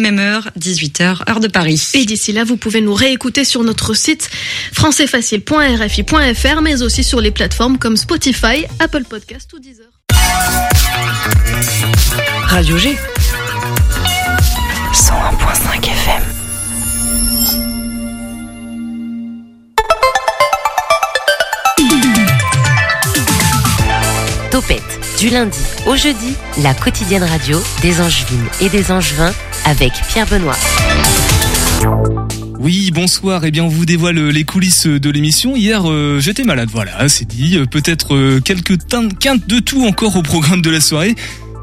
Même heure, 18h, heure de Paris. Et d'ici là, vous pouvez nous réécouter sur notre site françaisfacile.rfi.fr, mais aussi sur les plateformes comme Spotify, Apple Podcast ou Deezer. Radio G. 101.5 FM. Du lundi au jeudi, la quotidienne radio des Angevines et des Angevins avec Pierre Benoît. Oui, bonsoir. Eh bien, on vous dévoile les coulisses de l'émission. Hier, euh, j'étais malade. Voilà, c'est dit. Euh, Peut-être euh, quelques quintes de tout encore au programme de la soirée.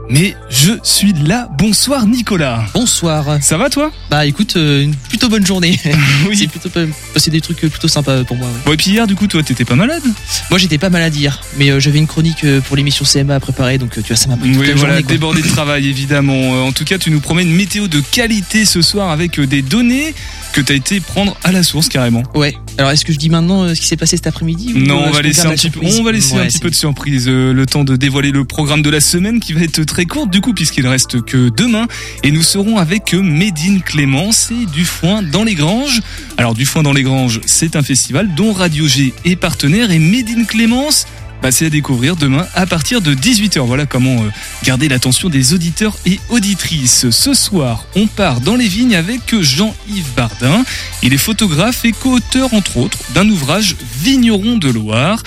Mais je suis là. Bonsoir, Nicolas. Bonsoir. Ça va, toi? Bah écoute, euh, une plutôt bonne journée. Oui. c'est plutôt pas- c'est des trucs euh, plutôt sympas pour moi. ouais. Bon, et puis hier, du coup, toi, t'étais pas malade? Moi j'étais pas malade hier, mais euh, j'avais une chronique euh, pour l'émission CMA à préparer, donc euh, tu vois ça m'a pris toute Oui, la voilà, journée. débordé de travail, évidemment. Euh, En tout cas, tu nous promets une météo de qualité ce soir avec euh, des données que t'as été prendre à la source, carrément. Ouais. Alors est-ce que je dis maintenant euh, ce qui s'est passé cet après-midi Non, euh, on va laisser un petit peu, surprise on va laisser Ouais, un petit c'est peu de surprise, euh, le temps de dévoiler le programme de la semaine qui va être très court du coup puisqu'il reste que demain et nous serons avec Médine Clémence et du foin dans les granges. Alors du foin dans les granges, c'est un festival dont Radio G est partenaire et Médine Clémence c'est à découvrir demain à partir de 18h. Voilà comment euh, garder l'attention des auditeurs et auditrices. Ce soir, on part dans les vignes avec Jean-Yves Bardin. Il est photographe et co-auteur, entre autres, d'un ouvrage Vigneron de Loire.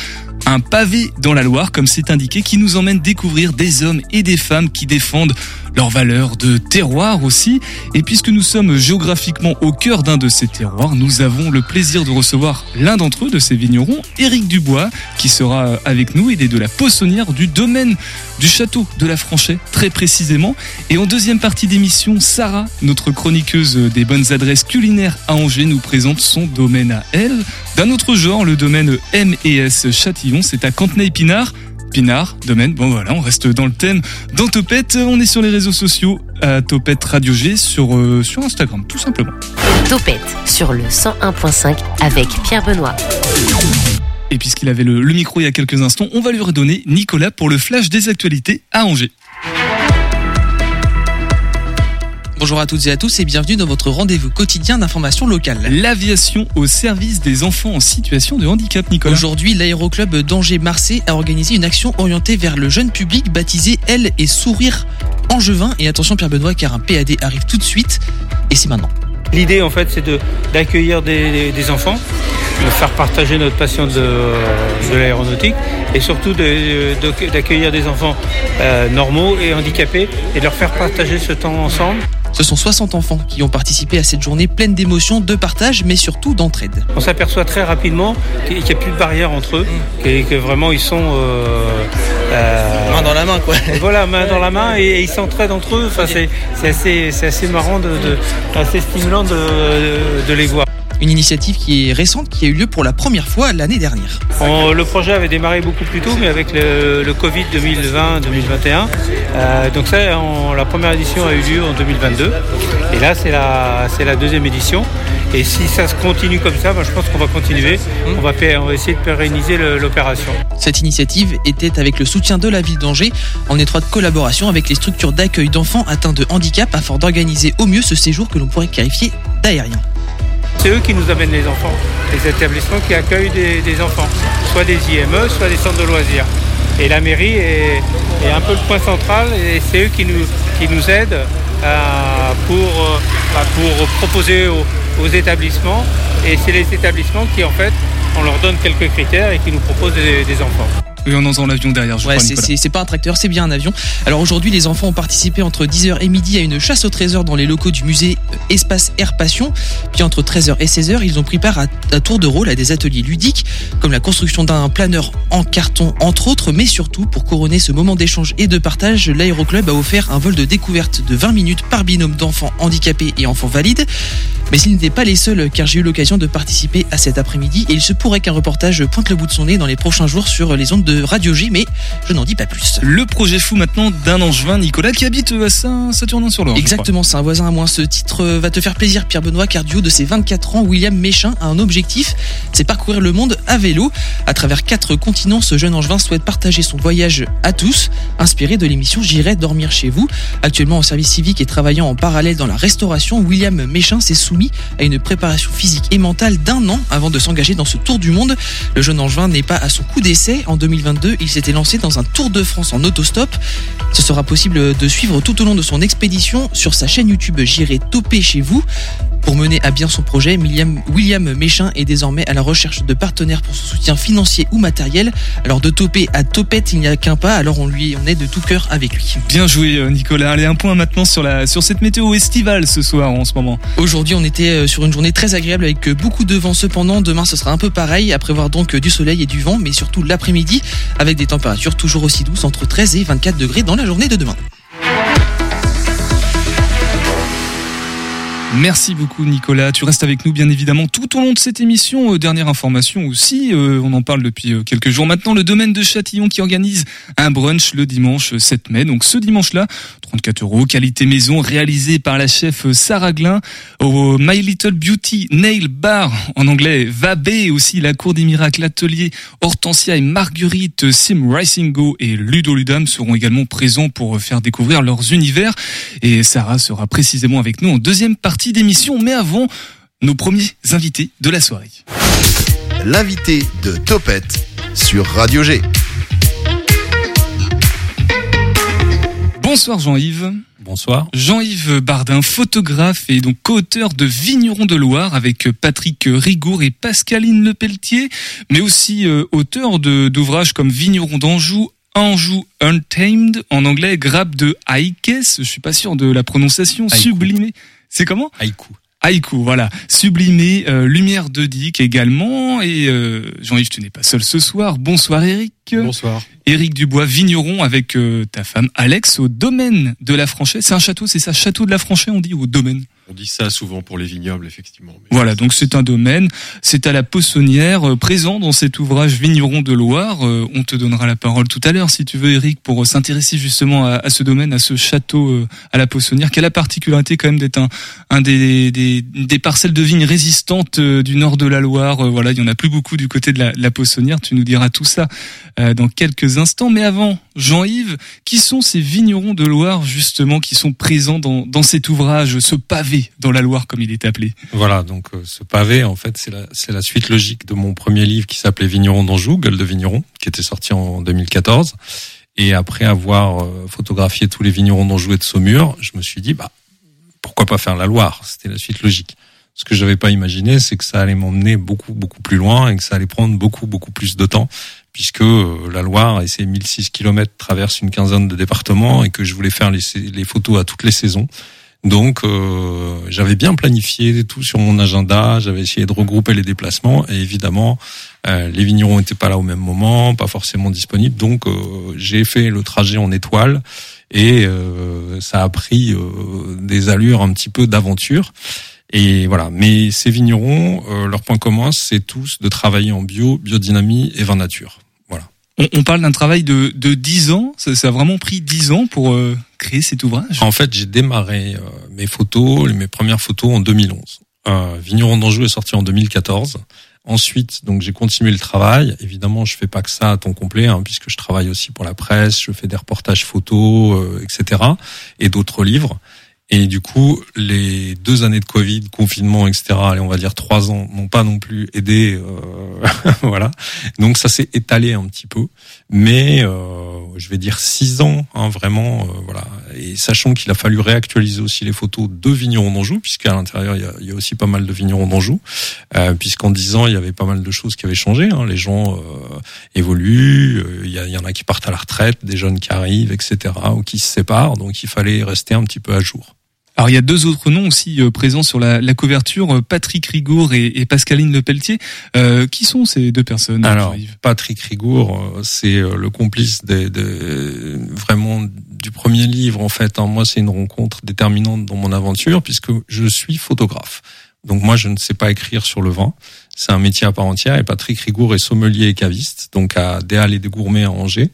Un pavé dans la Loire, comme c'est indiqué, qui nous emmène découvrir des hommes et des femmes qui défendent leurs valeurs de terroir aussi. Et puisque nous sommes géographiquement au cœur d'un de ces terroirs, nous avons le plaisir de recevoir l'un d'entre eux, de ces vignerons, Éric Dubois, qui sera avec nous. Il est de la poissonnière du domaine du château de la Franchet, très précisément. Et en deuxième partie d'émission, Sarah, notre chroniqueuse des bonnes adresses culinaires à Angers, nous présente son domaine à elle. D'un autre genre, le domaine M&S Châtillon, c'est à Cantenay-Pinard. Pinard, domaine, bon voilà, on reste dans le thème. Dans Topette, on est sur les réseaux sociaux, à Topette Radio G, sur, euh, sur Instagram, tout simplement. Topette sur le 101.5 avec Pierre Benoît. Et puisqu'il avait le, le micro il y a quelques instants, on va lui redonner Nicolas pour le flash des actualités à Angers. Bonjour à toutes et à tous et bienvenue dans votre rendez-vous quotidien d'information locale. L'aviation au service des enfants en situation de handicap, Nicolas. Aujourd'hui, l'aéroclub d'Angers-Marseille a organisé une action orientée vers le jeune public baptisée Elle et Sourire Angevin. Et attention Pierre Benoît car un PAD arrive tout de suite et c'est maintenant. L'idée, en fait, c'est de- d'accueillir des, des- des enfants, de faire partager notre passion de, de l'aéronautique et surtout de- de- d'accueillir des enfants euh, normaux et handicapés et de leur faire partager ce temps ensemble. Ce sont 60 enfants qui ont participé à cette journée pleine d'émotions, de partage mais surtout d'entraide. On s'aperçoit très rapidement qu'il n'y a plus de barrière entre eux, et que vraiment ils sont euh, euh, Main dans la main quoi. voilà main dans la main et, ils s'entraident entre eux. Enfin, c'est assez, c'est assez marrant, de, de- assez stimulant de- de les voir. Une initiative qui est récente, qui a eu lieu pour la première fois l'année dernière. On- le projet avait démarré beaucoup plus tôt, mais avec le, le Covid 2020-2021. euh, donc ça, on- la première édition a eu lieu en 2022. Et là, c'est la, c'est la deuxième édition. Et si ça se continue comme ça, ben, je pense qu'on va continuer. On va, pé- on va essayer de pérenniser le- l'opération. Cette initiative était avec le soutien de la ville d'Angers, en étroite collaboration avec les structures d'accueil d'enfants atteints de handicap afin d'organiser au mieux ce séjour que l'on pourrait qualifier d'aérien. C'est eux qui nous amènent les enfants, les établissements qui accueillent des, enfants, soit des IME, soit des centres de loisirs. Et la mairie est, un peu le point central et c'est eux qui nous, aident euh, pour, euh, bah, pour proposer aux, établissements. Et c'est les établissements qui, en fait, on leur donne quelques critères et qui nous proposent des enfants. Oui, on entend l'avion derrière, je Ouais, c'est- pas un tracteur, c'est bien un avion. Alors aujourd'hui, les enfants ont participé entre 10h et midi à une chasse au trésor dans les locaux du musée euh, Espace Air Passion. Puis entre 13h et 16h, ils ont pris part à, à tour de rôle à des ateliers ludiques, comme la construction d'un planeur en carton, entre autres, mais surtout, pour couronner ce moment d'échange et de partage, l'aéroclub a offert un vol de découverte de 20 minutes par binôme d'enfants handicapés et enfants valides. Mais ils n'étaient pas les seuls, car j'ai eu l'occasion de participer à cet après-midi et il se pourrait qu'un reportage pointe le bout de son nez dans les prochains jours sur les ondes de de Radio G, mais je n'en dis pas plus. Le projet fou maintenant d'un angevin, Nicolas, qui habite à Saint-Saturnin-sur-Loire. je Exactement, c'est un voisin à moi. Ce titre euh, va te faire plaisir, Pierre Benoît, car du haut de ses 24 ans, William Méchin a un objectif, c'est parcourir le monde à vélo. À travers quatre continents, ce jeune angevin souhaite partager son voyage à tous, inspiré de l'émission J'irai dormir chez vous. Actuellement en service civique et travaillant en parallèle dans la restauration, William Méchin s'est soumis à une préparation physique et mentale d'un an avant de s'engager dans ce tour du monde. Le jeune angevin n'est pas à son coup d'essai. En 2022, il s'était lancé dans un tour de France en autostop. Ce sera possible de suivre tout au long de son expédition sur sa chaîne YouTube J'irai toper chez vous. Pour mener à bien son projet, William, William Méchin est désormais à la recherche de partenaires pour son soutien financier ou matériel. Alors de toper à topette, il n'y a qu'un pas, alors on lui on est de tout cœur avec lui. Bien joué euh, Nicolas. Allez, un point maintenant sur, la, sur cette météo estivale ce soir en ce moment. Aujourd'hui, on était euh, sur une journée très agréable avec euh, beaucoup de vent. Cependant, demain, ce sera un peu pareil, à prévoir donc du soleil et du vent, mais surtout l'après-midi, avec des températures toujours aussi douces, entre 13 et 24 degrés dans la journée de demain. Merci beaucoup Nicolas. Tu restes avec nous bien évidemment tout au long de cette émission. Euh, dernière information aussi, euh, on en parle depuis euh, quelques jours maintenant, le domaine de Châtillon qui organise un brunch le dimanche 7 mai. Donc ce dimanche-là, 34 euros, qualité maison réalisée par la chef Sarah Glin au My Little Beauty Nail Bar en anglais Vabé aussi la cour des miracles, l'atelier Hortensia et Marguerite Sim Racing Go et Ludo Ludam seront également présents pour faire découvrir leurs univers et Sarah sera précisément avec nous en deuxième partie d'émission, mais avant, nos premiers invités de la soirée. L'invité de Topette sur Radio G. Bonsoir Jean-Yves. Bonsoir. Jean-Yves Bardin, photographe et donc co-auteur de Vigneron de Loire avec Patrick Rigour et Pascaline Lepelletier, mais aussi euh, auteur de d'ouvrages comme Vigneron d'Anjou, Anjou Untamed, en anglais Grappe de Haïkes, je suis pas sûr de la prononciation, sublimé. C'est comment Haïku. Haïku, voilà. Sublimé, euh, Lumière de Dick également. Et euh, Jean-Yves, tu n'es pas seul ce soir. Bonsoir Eric. Bonsoir. Éric Dubois, vigneron avec euh, ta femme Alex au domaine de la Franchée. C'est un château, c'est ça, château de la Franchée, on dit, ou domaine? On dit ça souvent pour les vignobles, effectivement. mais- Voilà, donc c'est un domaine. C'est à la Poissonnière, euh, présent dans cet ouvrage Vigneron de Loire. Euh, on te donnera la parole tout à l'heure, si tu veux, Eric, pour euh, s'intéresser justement à, à ce domaine, à ce château euh, à la Poissonnière, qui a la particularité quand même d'être un, un des, des, des parcelles de vignes résistantes euh, du nord de la Loire. Voilà, il y en a plus beaucoup du côté de la, la Poissonnière. Tu nous diras tout ça dans quelques instants. Mais avant, Jean-Yves, qui sont ces vignerons de Loire justement qui sont présents dans, dans cet ouvrage, ce pavé dans la Loire comme il est appelé? Voilà, donc euh, ce pavé, en fait, c'est la, la suite logique de mon premier livre qui s'appelait Vigneron d'Anjou, Gueule de Vigneron, qui était sorti en 2014. Et après avoir euh, photographié tous les vignerons d'Anjou et de Saumur, je me suis dit, bah, pourquoi pas faire la Loire? C'était la suite logique. Ce que j'avais pas imaginé, c'est que ça allait m'emmener beaucoup, beaucoup plus loin et que ça allait prendre beaucoup, beaucoup plus de temps, puisque euh, la Loire et ses 1006 km traversent une quinzaine de départements et que je voulais faire les, les photos à toutes les saisons. Donc, euh, j'avais bien planifié tout sur mon agenda. J'avais essayé de regrouper les déplacements et évidemment, euh, les vignerons n'étaient pas là au même moment, pas forcément disponibles. Donc, euh, j'ai fait le trajet en étoile et euh, ça a pris euh, des allures un petit peu d'aventure. Et voilà. Mais ces vignerons, euh, leur point commun, c'est tous de travailler en bio, biodynamie et vin nature. Voilà. On, on parle d'un travail de, de 10 ans, ça, ça a vraiment pris 10 ans pour euh, créer cet ouvrage. En fait, j'ai démarré euh, mes photos, mes premières photos en 2011. Euh, Vigneron d'Anjou est sorti en 2014. Ensuite, donc j'ai continué le travail. Évidemment, je fais pas que ça à temps complet, hein, puisque je travaille aussi pour la presse, je fais des reportages photos, euh, etc. et d'autres livres. Et du coup, les deux années de Covid, confinement, etc., allez, on va dire trois ans, n'ont pas non plus aidé. euh, voilà. Donc ça s'est étalé un petit peu, mais euh, je vais dire six ans, hein, vraiment. euh, voilà. Et sachant qu'il a fallu réactualiser aussi les photos de vignerons d'Anjou, puisqu'à l'intérieur il y a, aussi pas mal de vignerons d'Anjou, euh, puisqu'en dix ans il y avait pas mal de choses qui avaient changé. hein. Les gens euh, évoluent, il y en a qui partent à la retraite, des jeunes qui arrivent, etc., ou qui se séparent. Donc il fallait rester un petit peu à jour. Alors il y a deux autres noms aussi euh, présents sur la, la couverture, euh, Patrick Rigour et, et Pascaline Lepelletier. Euh, qui sont ces deux personnes Alors, Patrick Rigour, euh, c'est le complice des, des- vraiment du premier livre en fait. hein. Moi, c'est une rencontre déterminante dans mon aventure puisque je suis photographe. Donc moi, je ne sais pas écrire sur le vin. C'est un métier à part entière. Et Patrick Rigour est sommelier et caviste, donc à Halles et des Gourmets à Angers.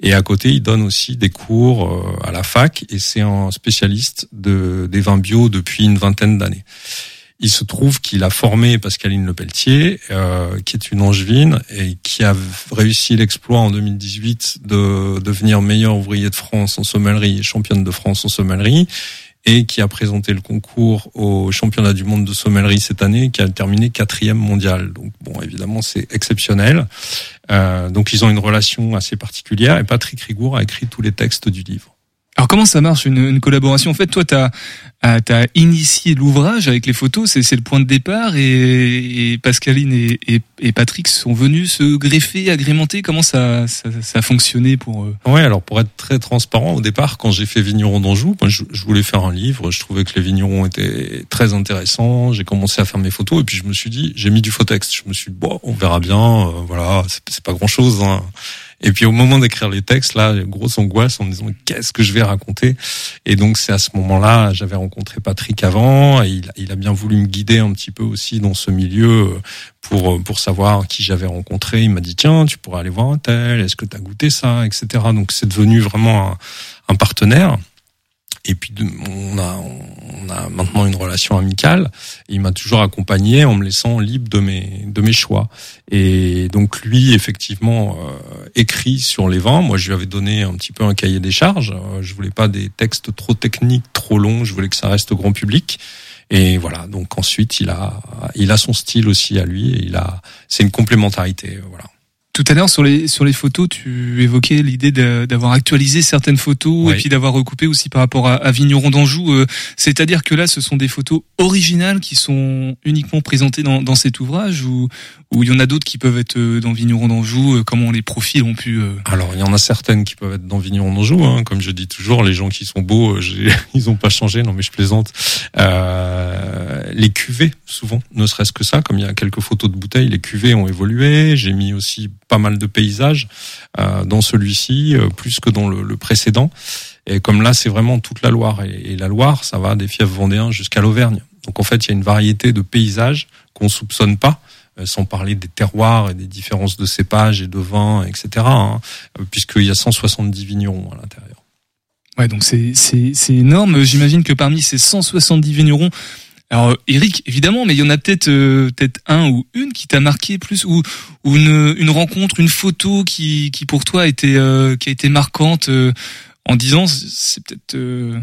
Et à côté, il donne aussi des cours euh, à la fac. Et c'est un spécialiste de, des vins bio depuis une vingtaine d'années. Il se trouve qu'il a formé Pascaline Lepelletier, euh, qui est une angevine et qui a réussi l'exploit en 2018 de devenir meilleur ouvrier de France en sommellerie et championne de France en sommellerie et qui a présenté le concours au championnat du monde de sommellerie cette année, qui a terminé quatrième mondial. Donc bon, évidemment, c'est exceptionnel. Euh, donc ils ont une relation assez particulière et Patrick Rigour a écrit tous les textes du livre. Alors comment ça marche une, une collaboration? En fait, toi, tu as, as, initié l'ouvrage avec les photos, c'est le point de départ, et, et Pascaline et, et, et, Patrick sont venus se greffer, agrémenter. Comment ça, ça, ça a fonctionné pour eux Ouais, alors pour être très transparent, au départ, quand j'ai fait Vigneron d'Anjou, je, je, voulais faire un livre. Je trouvais que les vignerons étaient très intéressants. J'ai commencé à faire mes photos, et puis je me suis dit, j'ai mis du faux texte. Je me suis dit, bon, on verra bien. Euh, voilà, c'est pas grand chose. Hein. Et puis au moment d'écrire les textes, là, grosse angoisse en me disant qu'est-ce que je vais raconter? Et donc c'est à ce moment-là, j'avais rencontré Patrick avant, et il, a bien voulu me guider un petit peu aussi dans ce milieu euh, pour pour savoir qui j'avais rencontré. Il m'a dit tiens, tu pourrais aller voir un tel, est-ce que tu as goûté ça, etc. Donc c'est devenu vraiment un, un partenaire. Et puis on a, on a maintenant une relation amicale. Il m'a toujours accompagné en me laissant libre de mes de mes choix. Et donc lui, effectivement, euh, écrit sur les vents. Moi, je lui avais donné un petit peu un cahier des charges. Euh, je voulais pas des textes trop techniques, trop longs. Je voulais que ça reste grand public. Et voilà. Donc ensuite, il a il a son style aussi à lui. Et il a c'est une complémentarité. Voilà. Tout à l'heure sur les sur les photos, tu évoquais l'idée d'avoir actualisé certaines photos oui. et puis d'avoir recoupé aussi par rapport à, à Vigneron d'Anjou. Euh, C'est-à-dire que là, ce sont des photos originales qui sont uniquement présentées dans, dans cet ouvrage ou ou il y en a d'autres qui peuvent être euh, dans Vigneron d'Anjou. Euh, comment les profils ont pu euh... Alors il y en a certaines qui peuvent être dans Vigneron d'Anjou. Hein. Comme je dis toujours, les gens qui sont beaux, ils ont pas changé. Non mais je plaisante. Euh, les cuvées souvent, ne serait-ce que ça. Comme il y a quelques photos de bouteilles, les cuvées ont évolué. J'ai mis aussi pas mal de paysages euh, dans celui-ci, plus que dans le, le, précédent. Et comme là, c'est vraiment toute la Loire. Et, la Loire, ça va des fiefs vendéens jusqu'à l'Auvergne. Donc en fait, il y a une variété de paysages qu'on soupçonne pas sans parler des terroirs et des différences de cépages et de vins, etc. Hein, puisqu'il y a 170 vignerons à l'intérieur. Ouais, donc c'est c'est énorme. J'imagine que parmi ces 170 vignerons, alors Eric, évidemment, mais il y en a peut-être euh, peut-être un ou une qui t'a marqué plus ou, ou une, une rencontre, une photo qui, qui pour toi a été euh, qui a été marquante euh, en disant c'est peut-être euh,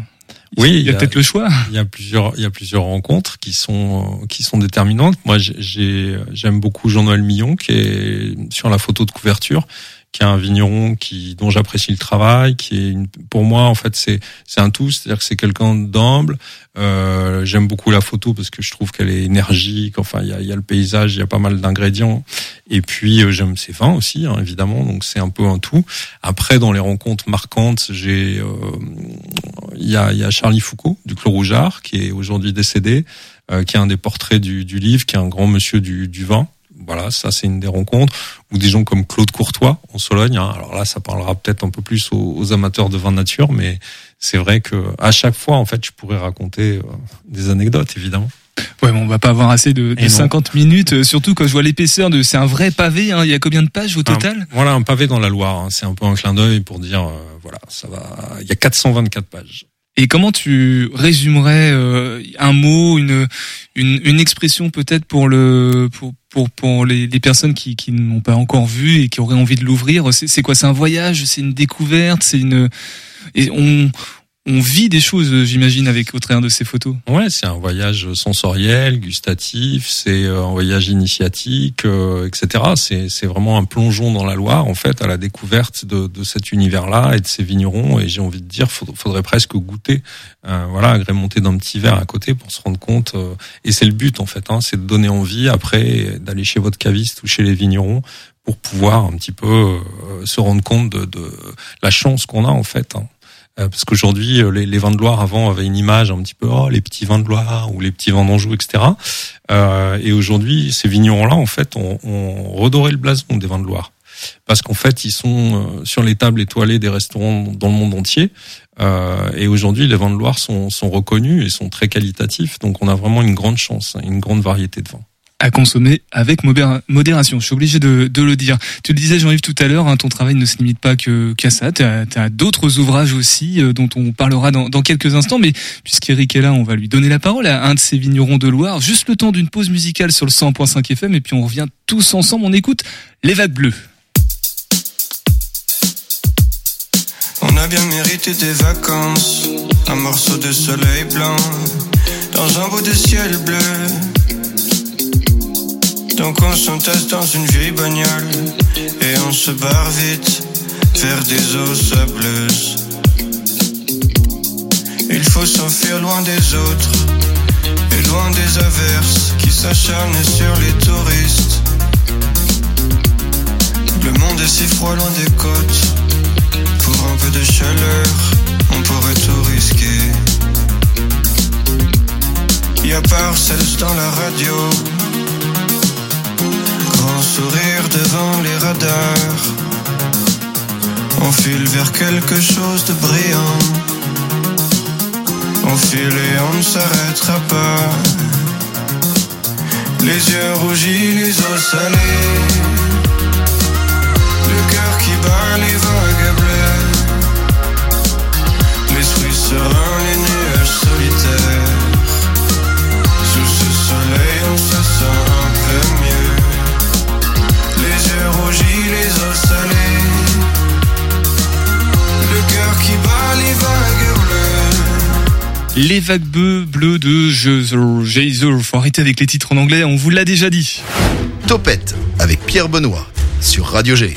oui, il y a, a peut-être le choix. Il y a plusieurs il y a plusieurs rencontres qui sont qui sont déterminantes. Moi, j'ai j'aime beaucoup Jean-Noël Millon qui est sur la photo de couverture qui est un vigneron qui dont j'apprécie le travail, qui est une, pour moi en fait c'est c'est un tout, c'est-à-dire que c'est quelqu'un d'humble. Euh, J'aime beaucoup la photo parce que je trouve qu'elle est énergique. Enfin, il y a, y a, le paysage, il y a pas mal d'ingrédients. Et puis euh, j'aime ses vins aussi, hein, évidemment. Donc c'est un peu un tout. Après, dans les rencontres marquantes, j'ai euh, il y a, y a Charlie Foucault du Clos Rougeard qui est aujourd'hui décédé, euh, qui est un des portraits du, du livre, qui est un grand monsieur du, du vin voilà, ça c'est une des rencontres. Ou des gens comme Claude Courtois en Sologne. Hein. Alors là, ça parlera peut-être un peu plus aux, aux, amateurs de vin nature, mais c'est vrai que à chaque fois, en fait, je pourrais raconter euh, des anecdotes, évidemment. Ouais, mais on va pas avoir assez de, de 50 minutes, euh, surtout quand je vois l'épaisseur de. C'est un vrai pavé. Hein. Il y a combien de pages au total? un, Voilà, un pavé dans la Loire. Hein. C'est un peu un clin d'œil pour dire, euh, voilà, ça va. Il y a 424 pages. Et comment tu résumerais euh, un mot, une, une, une expression peut-être pour le pour pour, pour les, les personnes qui, qui n'ont pas encore vu et qui auraient envie de l'ouvrir? C'est quoi? C'est un voyage? C'est une découverte? C'est une et on on vit des choses, j'imagine, avec au travers de ces photos. Ouais, c'est un voyage sensoriel, gustatif, c'est un voyage initiatique, euh, etc. C'est c'est vraiment un plongeon dans la Loire, en fait, à la découverte de, de cet univers-là et de ces vignerons. Et j'ai envie de dire, faudrait, faudrait presque goûter, euh, voilà, agrémenter d'un petit verre à côté pour se rendre compte. Euh, et c'est le but, en fait, hein, c'est de donner envie après d'aller chez votre caviste ou chez les vignerons pour pouvoir un petit peu euh, se rendre compte de, de la chance qu'on a, en fait. Hein parce qu'aujourd'hui les, les, vins de Loire avant avaient une image un petit peu oh les petits vins de Loire ou les petits vins d'Anjou etc euh, et aujourd'hui ces vignerons là en fait ont, ont, redoré le blason des vins de Loire. Parce qu'en fait ils sont sur les tables étoilées des restaurants dans le monde entier. Euh, et aujourd'hui, les vins de Loire sont, sont reconnus et sont très qualitatifs. Donc, on a vraiment une grande chance, une grande variété de vins à consommer avec modération. Je suis obligé de, de le dire. Tu le disais, Jean-Yves, tout à l'heure, hein, ton travail ne se limite pas que qu'à ça. Tu as, d'autres ouvrages aussi euh, dont on parlera dans, dans quelques instants. Mais puisqu'Eric est là, on va lui donner la parole à un de ces vignerons de Loire. Juste le temps d'une pause musicale sur le 100.5 FM et puis on revient tous ensemble. On écoute Les Vagues Bleues. On a bien mérité des vacances, un morceau de soleil blanc dans un beau de ciel bleu. Donc on s'entasse dans une vieille bagnole et on se barre vite vers des eaux sableuses. Il faut s'enfuir loin des autres et loin des averses qui s'acharnent sur les touristes. Le monde est si froid loin des côtes. Pour un peu de chaleur, on pourrait tout risquer. Y a Parcells dans la radio sourire devant les radars. On file vers quelque chose de brillant. On file et on ne s'arrêtera pas. Les yeux rougis, les os salés. Le cœur qui bat les vagues bleues. L'esprit serein, les nuages solitaires. Sous ce soleil, on se sent un peu mieux les os salés. Le cœur qui bat les vagues bleues. Les vagues bleues, de Jazer. Faut arrêter avec les titres en anglais, on vous l'a déjà dit. Topette avec Pierre Benoît sur Radio G.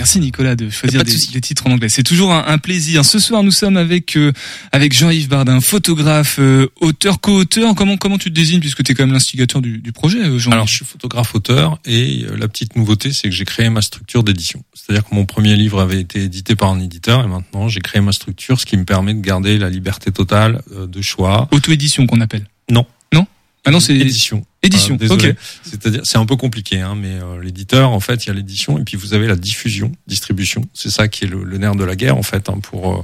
Merci Nicolas de choisir des, titres en anglais. C'est toujours un, plaisir. Ce soir, nous sommes avec euh, avec Jean-Yves Bardin, photographe, euh, auteur, co-auteur. Comment comment tu te désignes puisque tu es quand même l'instigateur du, du, projet, euh, Jean-Yves? Alors, je suis photographe auteur et la petite nouveauté, c'est que j'ai créé ma structure d'édition. C'est-à-dire que mon premier livre avait été édité par un éditeur et maintenant j'ai créé ma structure, ce qui me permet de garder la liberté totale de choix. Auto-édition qu'on appelle. Non. Non? Ah non, c'est édition. Édition. Euh, ok. C'est-à-dire, c'est un peu compliqué, hein, mais euh, l'éditeur, en fait, il y a l'édition et puis vous avez la diffusion, distribution. C'est ça qui est le, nerf de la guerre, en fait. Hein, pour euh,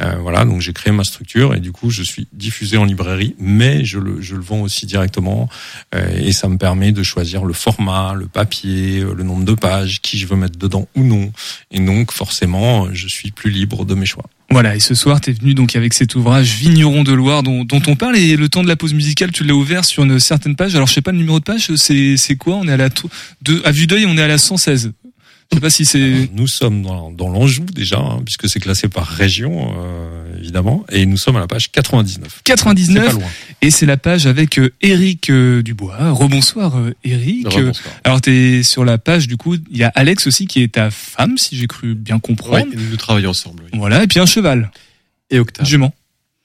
euh, voilà, donc j'ai créé ma structure et du coup, je suis diffusé en librairie, mais je le, je le vends aussi directement et ça me permet de choisir le format, le papier, le nombre de pages, qui je veux mettre dedans ou non. Et donc, forcément, je suis plus libre de mes choix. Voilà, et ce soir, tu es venu donc avec cet ouvrage Vigneron de Loire dont, on parle et le temps de la pause musicale, tu l'as ouvert sur une certaine page. Alors je sais pas le numéro de page, c'est c'est quoi? On est à la de à vue d'œil, on est à la 116. Je sais pas si c'est. Nous sommes dans, dans l'Anjou déjà, hein, puisque c'est classé par région, euh, évidemment, et nous sommes à la page 99. 99. Et c'est la page avec euh, Eric euh, Dubois. Rebonsoir euh, Eric. Rebonsoir. Alors t'es sur la page du coup, il y a Alex aussi qui est ta femme, si j'ai cru bien comprendre. Oui, nous travaillons ensemble. Oui. Voilà, et puis un cheval. Et Octave. Jument.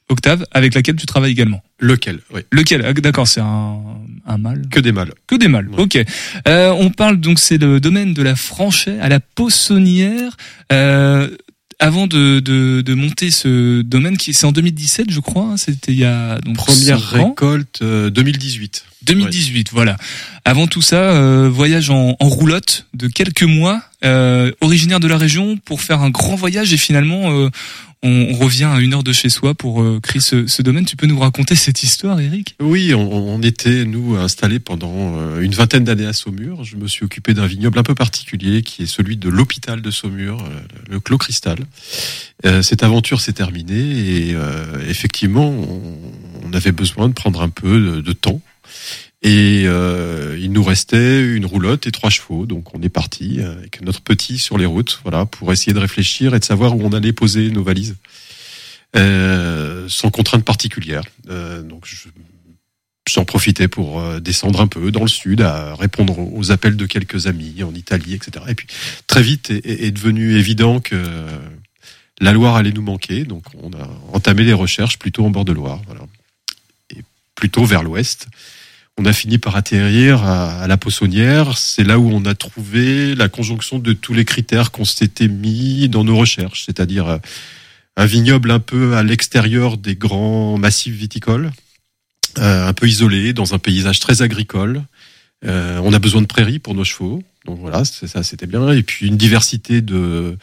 Octave, avec laquelle tu travailles également. Lequel oui. Lequel? Ah, D'accord, c'est un, un mâle. Que des mâles. Que des mâles. Ok. Euh, on parle donc c'est le domaine de la Franchet à la Poissonnière. Euh, avant de, de, de, monter ce domaine, qui c'est en 2017, je crois. Hein, c'était il y a donc première récolte 2018. 2018, voilà. Avant tout ça, euh, voyage en, en, roulotte de quelques mois, euh, originaire de la région, pour faire un grand voyage et finalement euh, on, revient à une heure de chez soi pour euh, créer ce, ce, domaine. Tu peux nous raconter cette histoire, Eric? Oui, on, on, était, nous, installés pendant euh, une vingtaine d'années à Saumur. Je me suis occupé d'un vignoble un peu particulier qui est celui de l'hôpital de Saumur, euh, le Clos Cristal. cette aventure s'est terminée et effectivement, on, avait besoin de prendre un peu de, de temps et euh, il nous restait une roulotte et trois chevaux, donc on est parti avec notre petit sur les routes, voilà, pour essayer de réfléchir et de savoir où on allait poser nos valises, euh, sans contrainte particulière. Euh, donc j'en profitais pour euh, descendre un peu dans le sud, à répondre aux appels de quelques amis en Italie, etc. Et puis très vite est, est devenu évident que la Loire allait nous manquer, donc on a entamé les recherches plutôt en bord de Loire, voilà, et plutôt vers l'ouest on a fini par atterrir à, la Poissonnière. C'est là où on a trouvé la conjonction de tous les critères qu'on s'était mis dans nos recherches, c'est-à-dire euh, un vignoble un peu à l'extérieur des grands massifs viticoles, euh, un peu isolé dans un paysage très agricole. Euh, on a besoin de prairies pour nos chevaux, donc voilà, ça c'était bien. Et puis une diversité de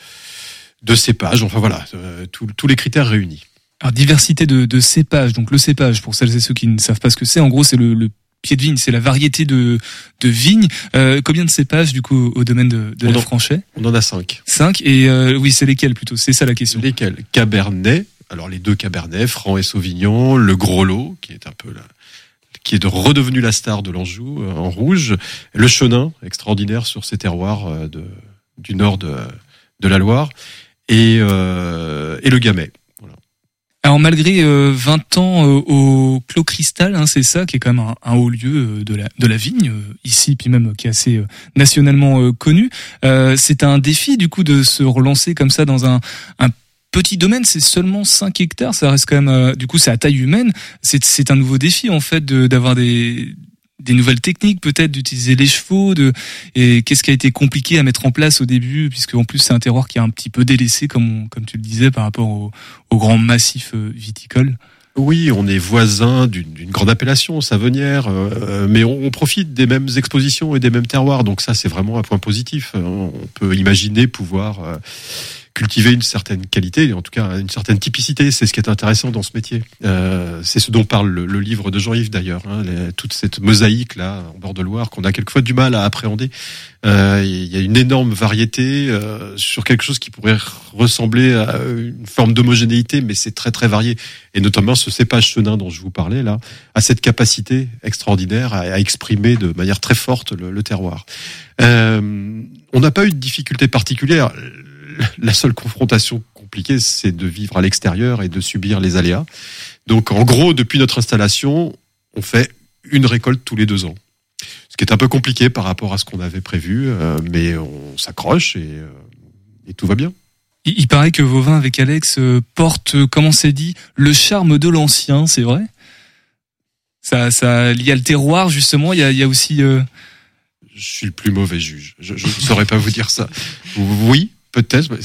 de cépage. Enfin voilà, euh, tous les critères réunis. Alors diversité de, de cépages. Donc le cépage, pour celles et ceux qui ne savent pas ce que c'est, en gros c'est le, le pied de vigne, c'est la variété de, de vigne. Euh, combien de cépages du coup au domaine de, de On la en- Franchet On en a cinq. Cinq. Et euh, oui, c'est lesquels plutôt? C'est ça la question. Lesquels? Cabernet. Alors les deux Cabernet, Franc et Sauvignon, le Gros Lot, qui est un peu la, qui est de- redevenu la star de l'Anjou euh, en rouge, le Chenin, extraordinaire sur ces terroirs euh, de, du nord de, de la Loire, et, euh, et le Gamay. Alors malgré euh, 20 ans euh, au Clos Cristal, hein, c'est ça qui est quand même un, un haut lieu euh, de la de la vigne euh, ici, puis même euh, qui est assez euh, nationalement euh, connu. Euh, c'est un défi du coup de se relancer comme ça dans un, un petit domaine. C'est seulement 5 hectares, ça reste quand même euh, du coup c'est à taille humaine. C'est c'est un nouveau défi en fait de d'avoir des des nouvelles techniques peut-être d'utiliser les chevaux de et qu'est-ce qui a été compliqué à mettre en place au début puisque en plus c'est un terroir qui est un petit peu délaissé comme on- comme tu le disais par rapport au, au grand massif euh, viticole. Oui, on est voisin d'une grande appellation, Savenière, euh, mais on, on profite des mêmes expositions et des mêmes terroirs, donc ça c'est vraiment un point positif. On peut imaginer pouvoir euh, cultiver une certaine qualité, en tout cas une certaine typicité, c'est ce qui est intéressant dans ce métier. Euh, c'est ce dont parle le, le livre de Jean-Yves d'ailleurs, hein, toute cette mosaïque là en bord de Loire qu'on a quelquefois du mal à appréhender. Euh, Il y a une énorme variété euh, sur quelque chose qui pourrait ressembler à une forme d'homogénéité, mais c'est très très varié et notamment ce cépage chenin dont je vous parlais là, a cette capacité extraordinaire à, à exprimer de manière très forte le, le terroir. Euh, on n'a pas eu de difficulté particulière. La seule confrontation compliquée, c'est de vivre à l'extérieur et de subir les aléas. Donc, en gros, depuis notre installation, on fait une récolte tous les deux ans. Ce qui est un peu compliqué par rapport à ce qu'on avait prévu, euh, mais on s'accroche et, euh, et tout va bien. Il, il paraît que vos vins avec Alex euh, portent, euh, comment c'est dit, le charme de l'ancien, c'est vrai? Ça, ça, il y a le terroir justement. Il y a, il y a aussi. euh, Je suis le plus mauvais juge. Je ne saurais pas vous dire ça. Oui, peut-être. mais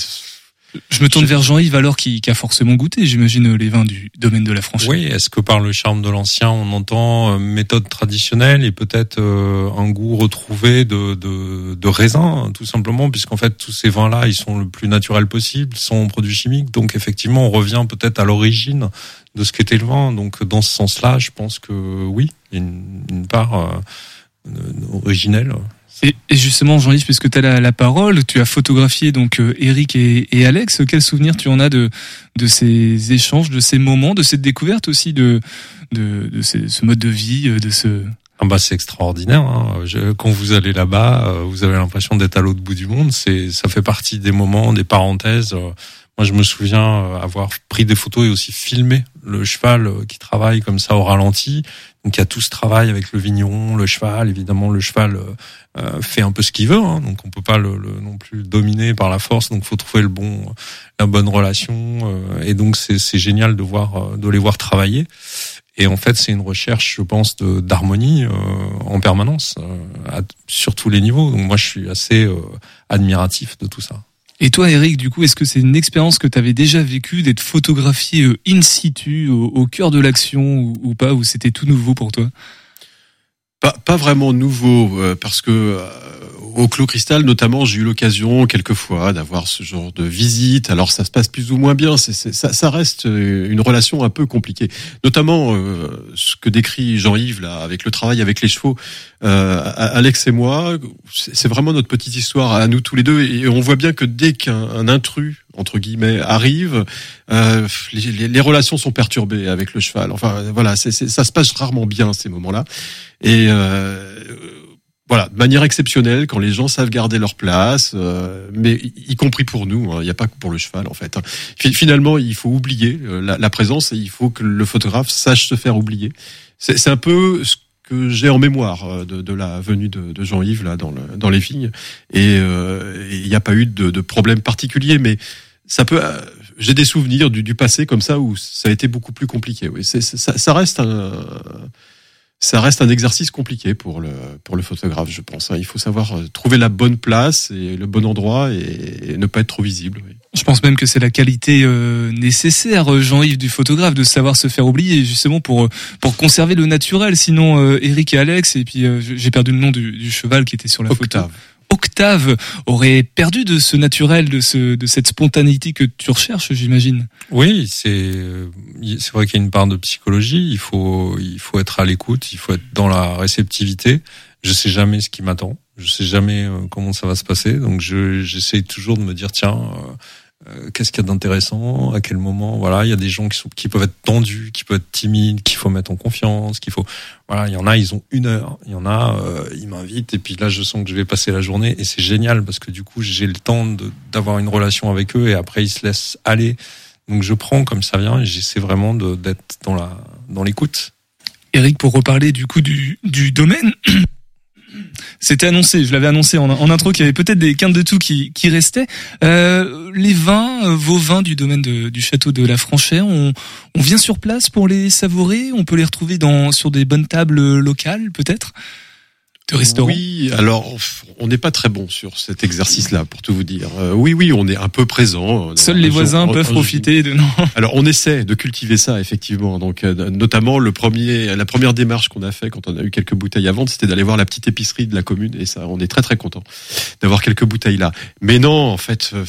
Je me tourne vers Jean-Yves alors qui, qui a forcément goûté, j'imagine, les vins du domaine de la Franchise. Oui, est-ce que par le charme de l'ancien, on entend euh, méthode traditionnelle et peut-être euh, un goût retrouvé de, de, de raisin, tout simplement, puisqu'en fait tous ces vins-là, ils sont le plus naturel possible, sans produits chimiques, donc effectivement, on revient peut-être à l'origine de ce qu'était le vin. Donc dans ce sens-là, je pense que oui, il y a une, une part euh, originelle. Et, et justement, Jean-Yves, puisque tu as la, parole, tu as photographié donc euh, Eric et, et Alex. Quel souvenir tu en as de, de ces échanges, de ces moments, de cette découverte aussi de, de, de ces- ce mode de vie, euh, de ce. Ah bah c'est extraordinaire. Hein. Je- quand vous allez là-bas, euh, vous avez l'impression d'être à l'autre bout du monde. C'est, ça fait partie des moments, des parenthèses. Je me souviens euh, avoir pris des photos et aussi filmé le cheval euh, qui travaille comme ça au ralenti. Donc il y a tout ce travail avec le vigneron, le cheval. Évidemment, le cheval euh, euh, fait un peu ce qu'il veut. Hein. Donc on peut pas le, le- non plus dominer par la force. Donc faut trouver le bon, la bonne relation. euh, et donc c'est, génial de voir, de les voir travailler. Et en fait, c'est une recherche, je pense, d'harmonie euh, en permanence, à- sur tous les niveaux. Donc moi, je suis assez admiratif de tout ça. Et toi, Eric, du coup, est-ce que c'est une expérience que tu avais déjà vécue d'être photographié euh, in situ, au, cœur de l'action ou pas, ou c'était tout nouveau pour toi? Pas, pas vraiment nouveau, euh, parce que euh, au Clos Cristal, notamment, j'ai eu l'occasion quelquefois d'avoir ce genre de visite. Alors ça se passe plus ou moins bien, c'est, c'est- ça, ça reste euh, une relation un peu compliquée. Notamment euh, ce que décrit Jean-Yves là, avec le travail avec les chevaux. Euh, Alex et moi, c'est vraiment notre petite histoire à nous tous les deux, et on voit bien que dès qu'un un intrus entre guillemets arrive, euh, les, les- relations sont perturbées avec le cheval. Enfin voilà, ça se passe rarement bien ces moments-là. Et euh, voilà, de manière exceptionnelle, quand les gens savent garder leur place, euh, mais y, compris pour nous, hein, il n'y a pas que pour le cheval en fait. hein. Fi- Finalement, il faut oublier euh, la, la présence et il faut que le photographe sache se faire oublier. C'est c'est un peu ce que j'ai en mémoire euh, de, de la venue de, de Jean-Yves là dans, le, dans les vignes. Et euh, il n'y a pas eu de, de problème particulier, mais ça peut. euh, J'ai des souvenirs du, du passé comme ça où ça a été beaucoup plus compliqué. Oui, ça, ça reste un ça reste un exercice compliqué pour le pour le photographe, je pense. hein. Il faut savoir euh, trouver la bonne place et le bon endroit et, et ne pas être trop visible. oui. Je pense même que c'est la qualité euh, nécessaire, euh, Jean-Yves, du photographe, de savoir se faire oublier, justement pour euh, pour conserver le naturel. Sinon, euh, Eric et Alex, et puis euh, j'ai perdu le nom du, du cheval qui était sur la Octave. photo. Octave aurait perdu de ce naturel, de, ce, de cette spontanéité que tu recherches, j'imagine. Oui, c'est c'est vrai qu'il y a une part de psychologie. Il faut il faut être à l'écoute, il faut être dans la réceptivité. Je sais jamais ce qui m'attend, je sais jamais euh, comment ça va se passer, donc je j'essaie toujours de me dire tiens. Euh, euh, qu'est-ce qu'il y a d'intéressant, à quel moment, voilà, il y a des gens qui sont, qui peuvent être tendus, qui peuvent être timides, qu'il faut mettre en confiance, qu'il faut, voilà, il y en a, ils ont une heure, il y en a, euh, ils m'invitent et puis là, je sens que je vais passer la journée et c'est génial parce que du coup, j'ai le temps d'avoir une relation avec eux et après, ils se laissent aller. Donc, je prends comme ça vient et j'essaie vraiment d'être dans la, dans l'écoute. Eric, pour reparler du coup du, du domaine, c'était annoncé, je l'avais annoncé en, intro qu'il y avait peut-être des quintes de tout qui, qui restaient. Euh, les vins, euh, vos vins du domaine du château de la Franchère, on, on vient sur place pour les savourer? On peut les retrouver dans, sur des bonnes tables locales peut-être? De restaurant Oui, alors on n'est pas très bon sur cet exercice-là, pour tout vous dire. Euh, oui, oui, on est un peu présent. Seuls les voisins peuvent profiter de. Non. Alors on essaie de cultiver ça effectivement. Donc euh, notamment le premier, la première démarche qu'on a fait quand on a eu quelques bouteilles à vendre, c'était d'aller voir la petite épicerie de la commune et ça, on est très très content d'avoir quelques bouteilles là. Mais non, en fait, euh,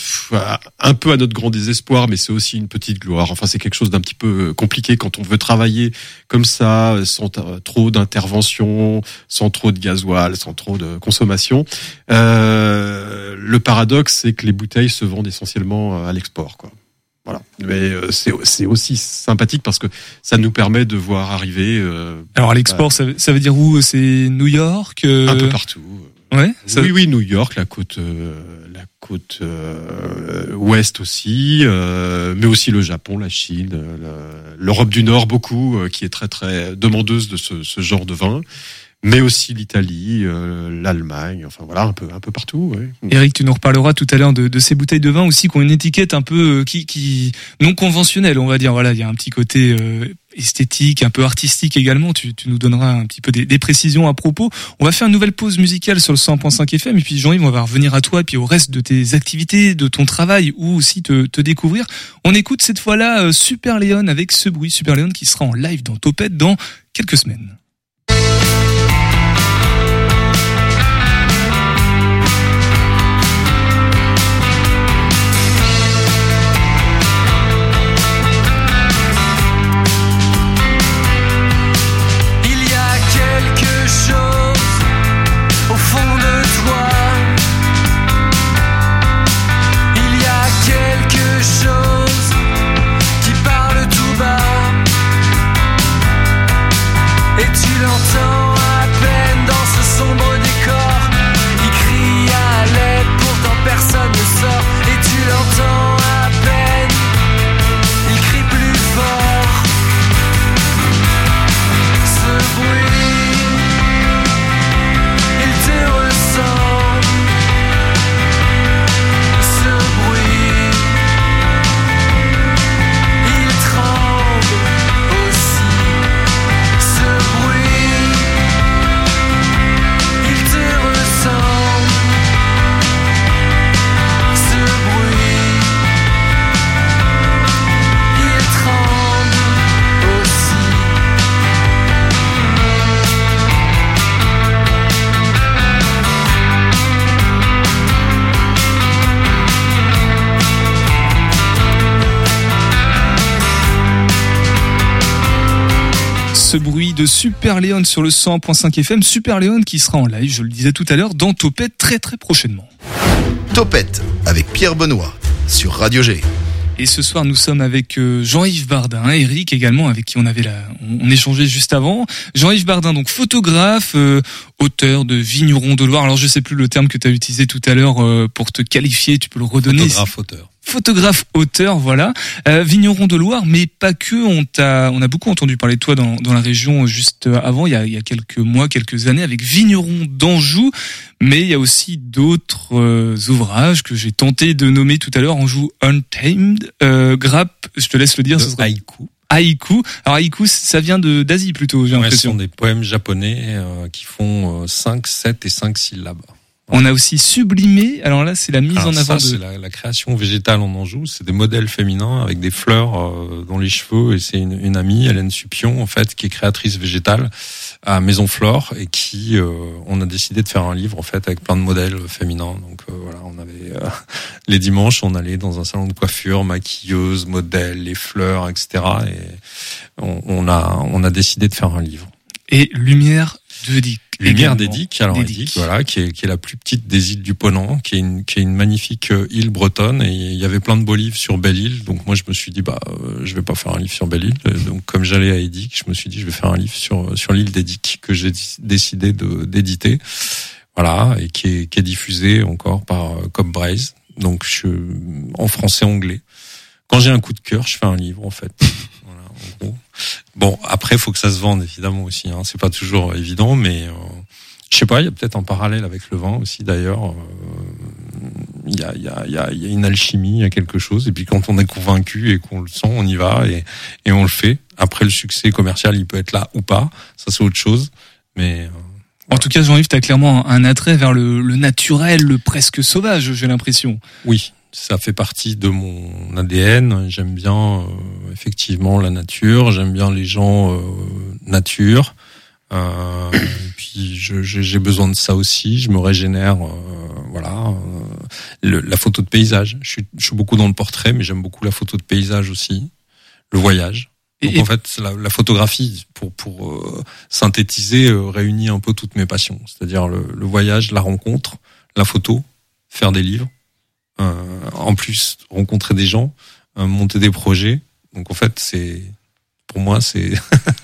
un peu à notre grand désespoir, mais c'est aussi une petite gloire. Enfin, c'est quelque chose d'un petit peu compliqué quand on veut travailler comme ça, sans trop d'intervention, sans trop de gasoil sans trop de consommation. Euh, le paradoxe, c'est que les bouteilles se vendent essentiellement euh, à l'export, quoi. Voilà. Mais euh, c'est aussi sympathique parce que ça nous permet de voir arriver. Alors à l'export, ça, veut dire où? C'est New York Un peu partout. Ouais. Oui, oui, New York, la côte, la côte ouest aussi, mais aussi le Japon, la Chine, l'Europe du Nord beaucoup, qui est très très demandeuse de ce, ce genre de vin mais aussi l'Italie, euh, l'Allemagne, enfin voilà, un peu, un peu partout. Ouais. Eric, tu nous reparleras tout à l'heure de, de, ces bouteilles de vin aussi qui ont une étiquette un peu euh, qui, qui non conventionnelle, on va dire. Voilà, il y a un petit côté euh, esthétique, un peu artistique également. Tu, tu nous donneras un petit peu des, des, précisions à propos. On va faire une nouvelle pause musicale sur le 100.5 FM et puis Jean-Yves, on va revenir à toi et puis au reste de tes activités, de ton travail ou aussi te, te découvrir. On écoute cette fois-là Super Léon avec ce bruit Super Léon qui sera en live dans Topette dans quelques semaines. Ce bruit de Super Léon sur le 100.5 FM. Super Léon qui sera en live, je le disais tout à l'heure, dans Topette très très prochainement. Topette avec Pierre Benoît sur Radio G. Et ce soir, nous sommes avec euh, Jean-Yves Bardin, Eric également, avec qui on avait la, on échangeait juste avant. Jean-Yves Bardin, donc photographe, euh, auteur de Vigneron de Loire. Alors, je sais plus le terme que tu as utilisé tout à l'heure euh, pour te qualifier. Tu peux le redonner. Photographe, auteur photographe auteur voilà. Euh, vigneron de Loire mais pas que. On t'a on a beaucoup entendu parler de toi dans, dans la région juste avant il y a, il y a quelques mois quelques années avec vigneron d'Anjou. Mais il y a aussi d'autres euh, ouvrages que j'ai tenté de nommer tout à l'heure. Anjou Untamed. Euh, Grappe je te laisse le dire ce sera haïku. Haïku. Alors haïku ça vient de d'Asie plutôt j'ai ouais, l'impression. ce sont des poèmes japonais euh, qui font 5 7 et 5 syllabes On a aussi sublimé. Alors là, c'est la mise Alors en avant ça, c'est de. la, la création végétale en Anjou. C'est des modèles féminins avec des fleurs euh, dans les cheveux. Et c'est une, une amie, Hélène Supion, en fait, qui est créatrice végétale à Maison Flore et qui, euh, on a décidé de faire un livre en fait avec plein de modèles féminins. Donc euh, voilà, on avait euh, les dimanches, on allait dans un salon de coiffure, maquilleuse, modèle, les fleurs, etc. Et on, on a on a décidé de faire un livre. Et lumière de Dick. Lumière d'Edic, alors voilà, qui est, qui est la plus petite des îles du Ponant, qui est une, qui est une magnifique euh, île bretonne, et il y avait plein de beaux livres sur Belle-Île, donc moi je me suis dit bah euh, je vais pas faire un livre sur Belle-Île, Euh, donc comme j'allais à Edic, je me suis dit je vais faire un livre sur sur l'île d'Edic que j'ai dé- décidé de d'éditer, voilà, et qui est qui est diffusé encore par Cobb Braze, donc je en français anglais. Quand j'ai un coup de cœur, je fais un livre en fait. En. Bon, après, faut que ça se vende évidemment aussi. Hein. C'est pas toujours évident, mais euh, je sais pas. Il y a peut-être un parallèle avec le vin aussi. D'ailleurs, il y, a, il y, a, il y, a, il y a une alchimie, il y a quelque chose. Et puis quand on est convaincu et qu'on le sent, on y va et, et on le fait. Après, le succès commercial, il peut être là ou pas. Ça, c'est autre chose. Mais euh, En tout cas, Jean-Yves, tu as clairement un attrait vers le, le naturel, le presque sauvage, j'ai l'impression. Oui, ça fait partie de mon ADN. J'aime bien euh, effectivement la nature, j'aime bien les gens euh, nature. Euh, puis j'ai besoin de ça aussi. Je me régénère, euh, voilà. euh, le- la photo de paysage. Je suis, je suis beaucoup dans le portrait, mais j'aime beaucoup la photo de paysage aussi. Le voyage. Donc Et- en fait, la, la photographie, pour pour euh, synthétiser, réunit un peu toutes mes passions. C'est-à-dire le, le voyage, la rencontre, la photo, faire des livres. Euh, en plus rencontrer des gens, euh, monter des projets. Donc en fait, c'est pour moi c'est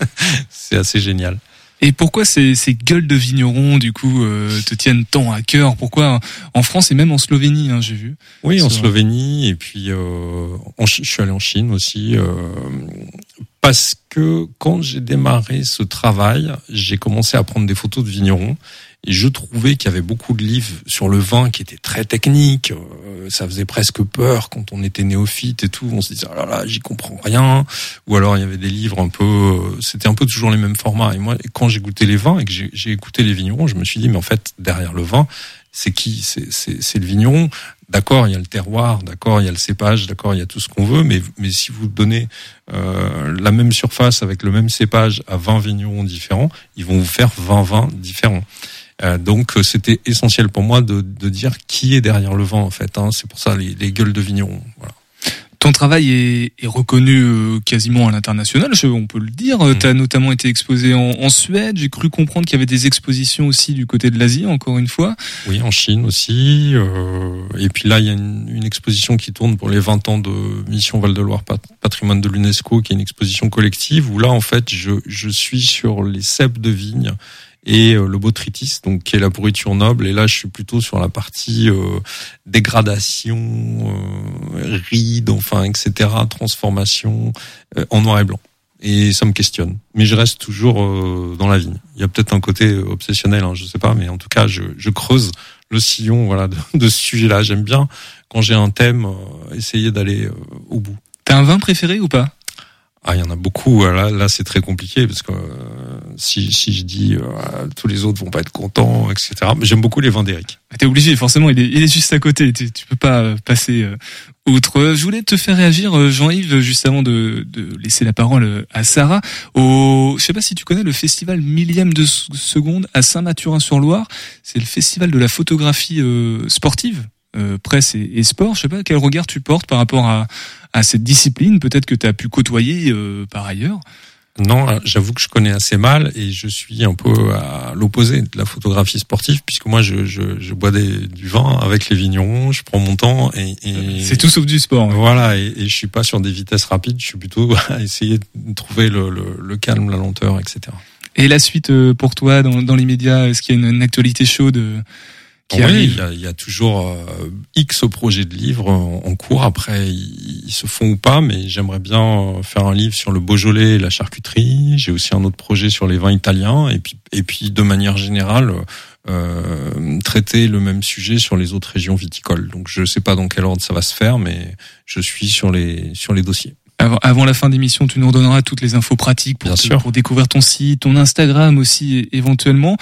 c'est assez génial. Et pourquoi ces, ces gueules de vignerons, du coup, euh, te tiennent tant à cœur? Pourquoi en France et même en Slovénie, hein, j'ai vu Oui, en. Slovénie et puis euh, en je suis allé en Chine aussi euh, parce que quand j'ai démarré ce travail, j'ai commencé à prendre des photos de vignerons et je trouvais qu'il y avait beaucoup de livres sur le vin qui étaient très techniques. euh, ça faisait presque peur quand on était néophyte et tout. On se disait oh là là, j'y comprends rien. Ou alors il y avait des livres un peu, euh, c'était un peu toujours les mêmes formats. Et moi, quand j'ai goûté les vins et que j'ai écouté les vignerons, je me suis dit mais en fait derrière le vin, c'est qui? C'est le vigneron. D'accord, il y a le terroir, d'accord, il y a le cépage, d'accord, il y a tout ce qu'on veut, mais mais si vous donnez euh, la même surface avec le même cépage à 20 vignerons différents, ils vont vous faire 20 vins différents. Euh, donc euh, c'était essentiel pour moi de, de dire qui est derrière le vin en fait. Hein. C'est pour ça les, les gueules de vignerons. Voilà. Ton travail est, est reconnu euh, quasiment à l'international, on peut le dire. Mm. Tu as notamment été exposé en, en Suède. J'ai cru comprendre qu'il y avait des expositions aussi du côté de l'Asie, encore une fois. Oui, en Chine aussi. euh, et puis là, il y a une, une exposition qui tourne pour les 20 ans de Mission Val-de-Loire Pat- Patrimoine de l'UNESCO, qui est une exposition collective, où là, en fait, je, je suis sur les cèpes de vigne et euh, le botrytis, donc qui est la pourriture noble. Et là, je suis plutôt sur la partie euh, dégradation, euh, ride, enfin, etc., transformation euh, en noir et blanc. Et ça me questionne. Mais je reste toujours euh, dans la vigne. Il y a peut-être un côté euh, obsessionnel, hein, je sais pas, mais en tout cas, je, je creuse le sillon voilà, de, de ce sujet-là. J'aime bien, quand j'ai un thème, euh, essayer d'aller euh, au bout. T'as un vin préféré ou pas? Ah, il y en a beaucoup. Là, là c'est très compliqué parce que euh, si, si je dis euh, tous les autres vont pas être contents, etc. Mais j'aime beaucoup les vins d'Eric. T'es obligé, forcément, il est, il est juste à côté. Tu, tu peux pas euh, passer euh, outre. Euh, Je voulais te faire réagir, euh, Jean-Yves, juste avant de, de laisser la parole à Sarah. Au, je sais pas si tu connais le festival millième de seconde à Saint-Mathurin-sur-Loire. C'est le festival de la photographie euh, sportive, euh, presse et, et sport. Je sais pas quel regard tu portes par rapport à, à cette discipline. Peut-être que tu as pu côtoyer euh, par ailleurs. Non, euh, j'avoue que je connais assez mal et je suis un peu à l'opposé de la photographie sportive puisque moi je, je, je bois des, du vin avec les vignerons, je prends mon temps et, et C'est tout sauf du sport. ouais. voilà et, et je suis pas sur des vitesses rapides, je suis plutôt à essayer de trouver le, le, le calme, la lenteur, etc. Et la suite euh, pour toi dans, dans les médias, est-ce qu'il y a une, une actualité chaude euh, qui oui, arrive il y a, il y a toujours euh, X projets de livres en, en cours. Après, ils, ils se font ou pas, mais j'aimerais bien euh, faire un livre sur le Beaujolais et la charcuterie. J'ai aussi un autre projet sur les vins italiens, et puis et puis de manière générale euh, traiter le même sujet sur les autres régions viticoles. Donc je sais pas dans quel ordre ça va se faire, mais je suis sur les sur les dossiers. Avant, avant la fin d'émission, tu nous redonneras toutes les infos pratiques pour, te- pour découvrir ton site, ton Instagram aussi éventuellement.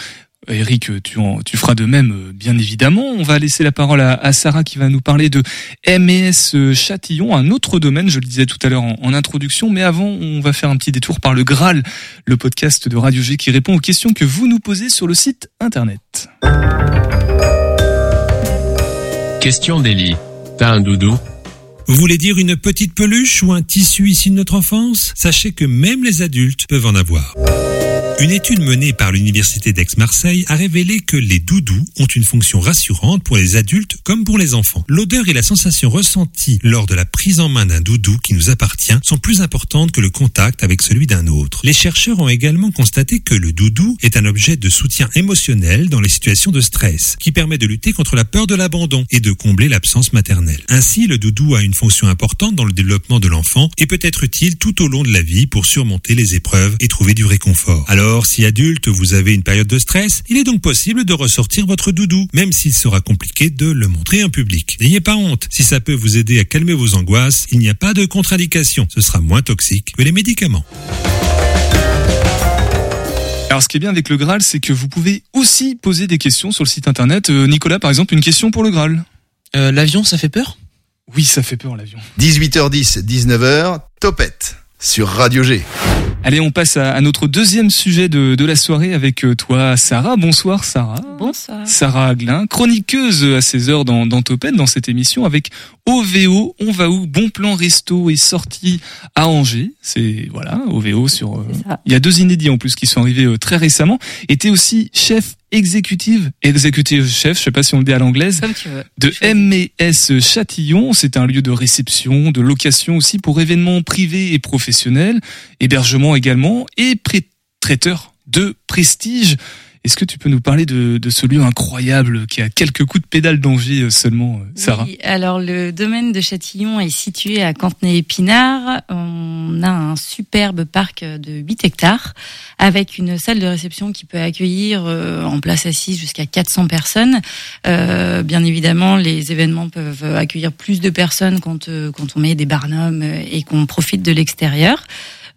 Eric, tu, en, tu feras de même, euh, bien évidemment. On va laisser la parole à, à Sarah qui va nous parler de MES Châtillon, un autre domaine, je le disais tout à l'heure en, en, introduction. Mais avant, on va faire un petit détour par le Graal, le podcast de Radio G qui répond aux questions que vous nous posez sur le site internet. Question d'Elie. T'as un doudou? Vous voulez dire une petite peluche ou un tissu issu de notre enfance? Sachez que même les adultes peuvent en avoir. Une étude menée par l'Université d'Aix-Marseille a révélé que les doudous ont une fonction rassurante pour les adultes comme pour les enfants. L'odeur et la sensation ressentie lors de la prise en main d'un doudou qui nous appartient sont plus importantes que le contact avec celui d'un autre. Les chercheurs ont également constaté que le doudou est un objet de soutien émotionnel dans les situations de stress, qui permet de lutter contre la peur de l'abandon et de combler l'absence maternelle. Ainsi, le doudou a une fonction importante dans le développement de l'enfant et peut être utile tout au long de la vie pour surmonter les épreuves et trouver du réconfort. Alors, si adulte, vous avez une période de stress, il est donc possible de ressortir votre doudou, même s'il sera compliqué de le montrer en public. N'ayez pas honte. Si ça peut vous aider à calmer vos angoisses, il n'y a pas de contre-indication. Ce sera moins toxique que les médicaments. Alors ce qui est bien avec le Graal, c'est que vous pouvez aussi poser des questions sur le site internet. Euh, Nicolas, par exemple, une question pour le Graal. Euh, l'avion, ça fait peur? Oui, ça fait peur l'avion. 18h10, 19h, Topette sur Radio G. Allez, on passe à, notre deuxième sujet de, de, la soirée avec euh, toi, Sarah. Bonsoir, Sarah. Bonsoir. Sarah Aglin, chroniqueuse à 16h dans, dans Topette, dans cette émission avec OVO, on va où Bon plan resto est sorti à Angers. C'est, voilà, OVO sur, euh, il y a deux inédits en plus qui sont arrivés euh, très récemment. Était aussi chef exécutive, exécutive chef, je sais pas si on le dit à l'anglaise, de MES Châtillon. C'est un lieu de réception, de location aussi pour événements privés et professionnels, hébergement également, et traiteur de prestige. Est-ce que tu peux nous parler de, de, ce lieu incroyable qui a quelques coups de pédale d'Angers euh, seulement, euh, Sarah? oui, Alors le domaine de Châtillon est situé à Cantenay-Épinard. On a un superbe parc de 8 hectares avec une salle de réception qui peut accueillir euh, en place assise jusqu'à 400 personnes. Euh, bien évidemment, les événements peuvent accueillir plus de personnes quand, quand on met des barnums et qu'on profite de l'extérieur.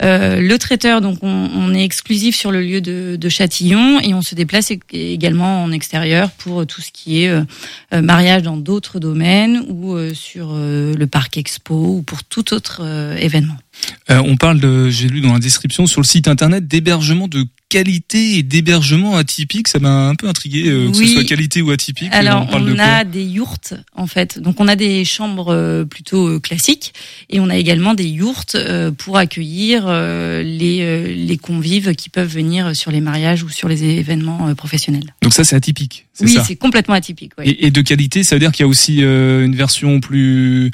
Euh, le traiteur, donc on, on, est exclusif sur le lieu de, de, Châtillon et on se déplace également en extérieur pour tout ce qui est euh, euh, mariage dans d'autres domaines ou sur le parc expo ou pour tout autre événement. on parle j'ai lu dans la description sur le site internet d'hébergement de qualité et d'hébergement atypique, ça m'a un peu intrigué, euh, que ce soit qualité ou atypique. Alors on, a des yourtes en fait, donc on a des chambres euh, plutôt euh, classiques et on a également des yourtes pour accueillir les, les convives qui peuvent venir sur les mariages ou sur les événements professionnels. Donc ça c'est atypique. Oui, c'est complètement atypique. Oui. Et, et, de qualité, ça veut dire qu'il y a aussi une version plus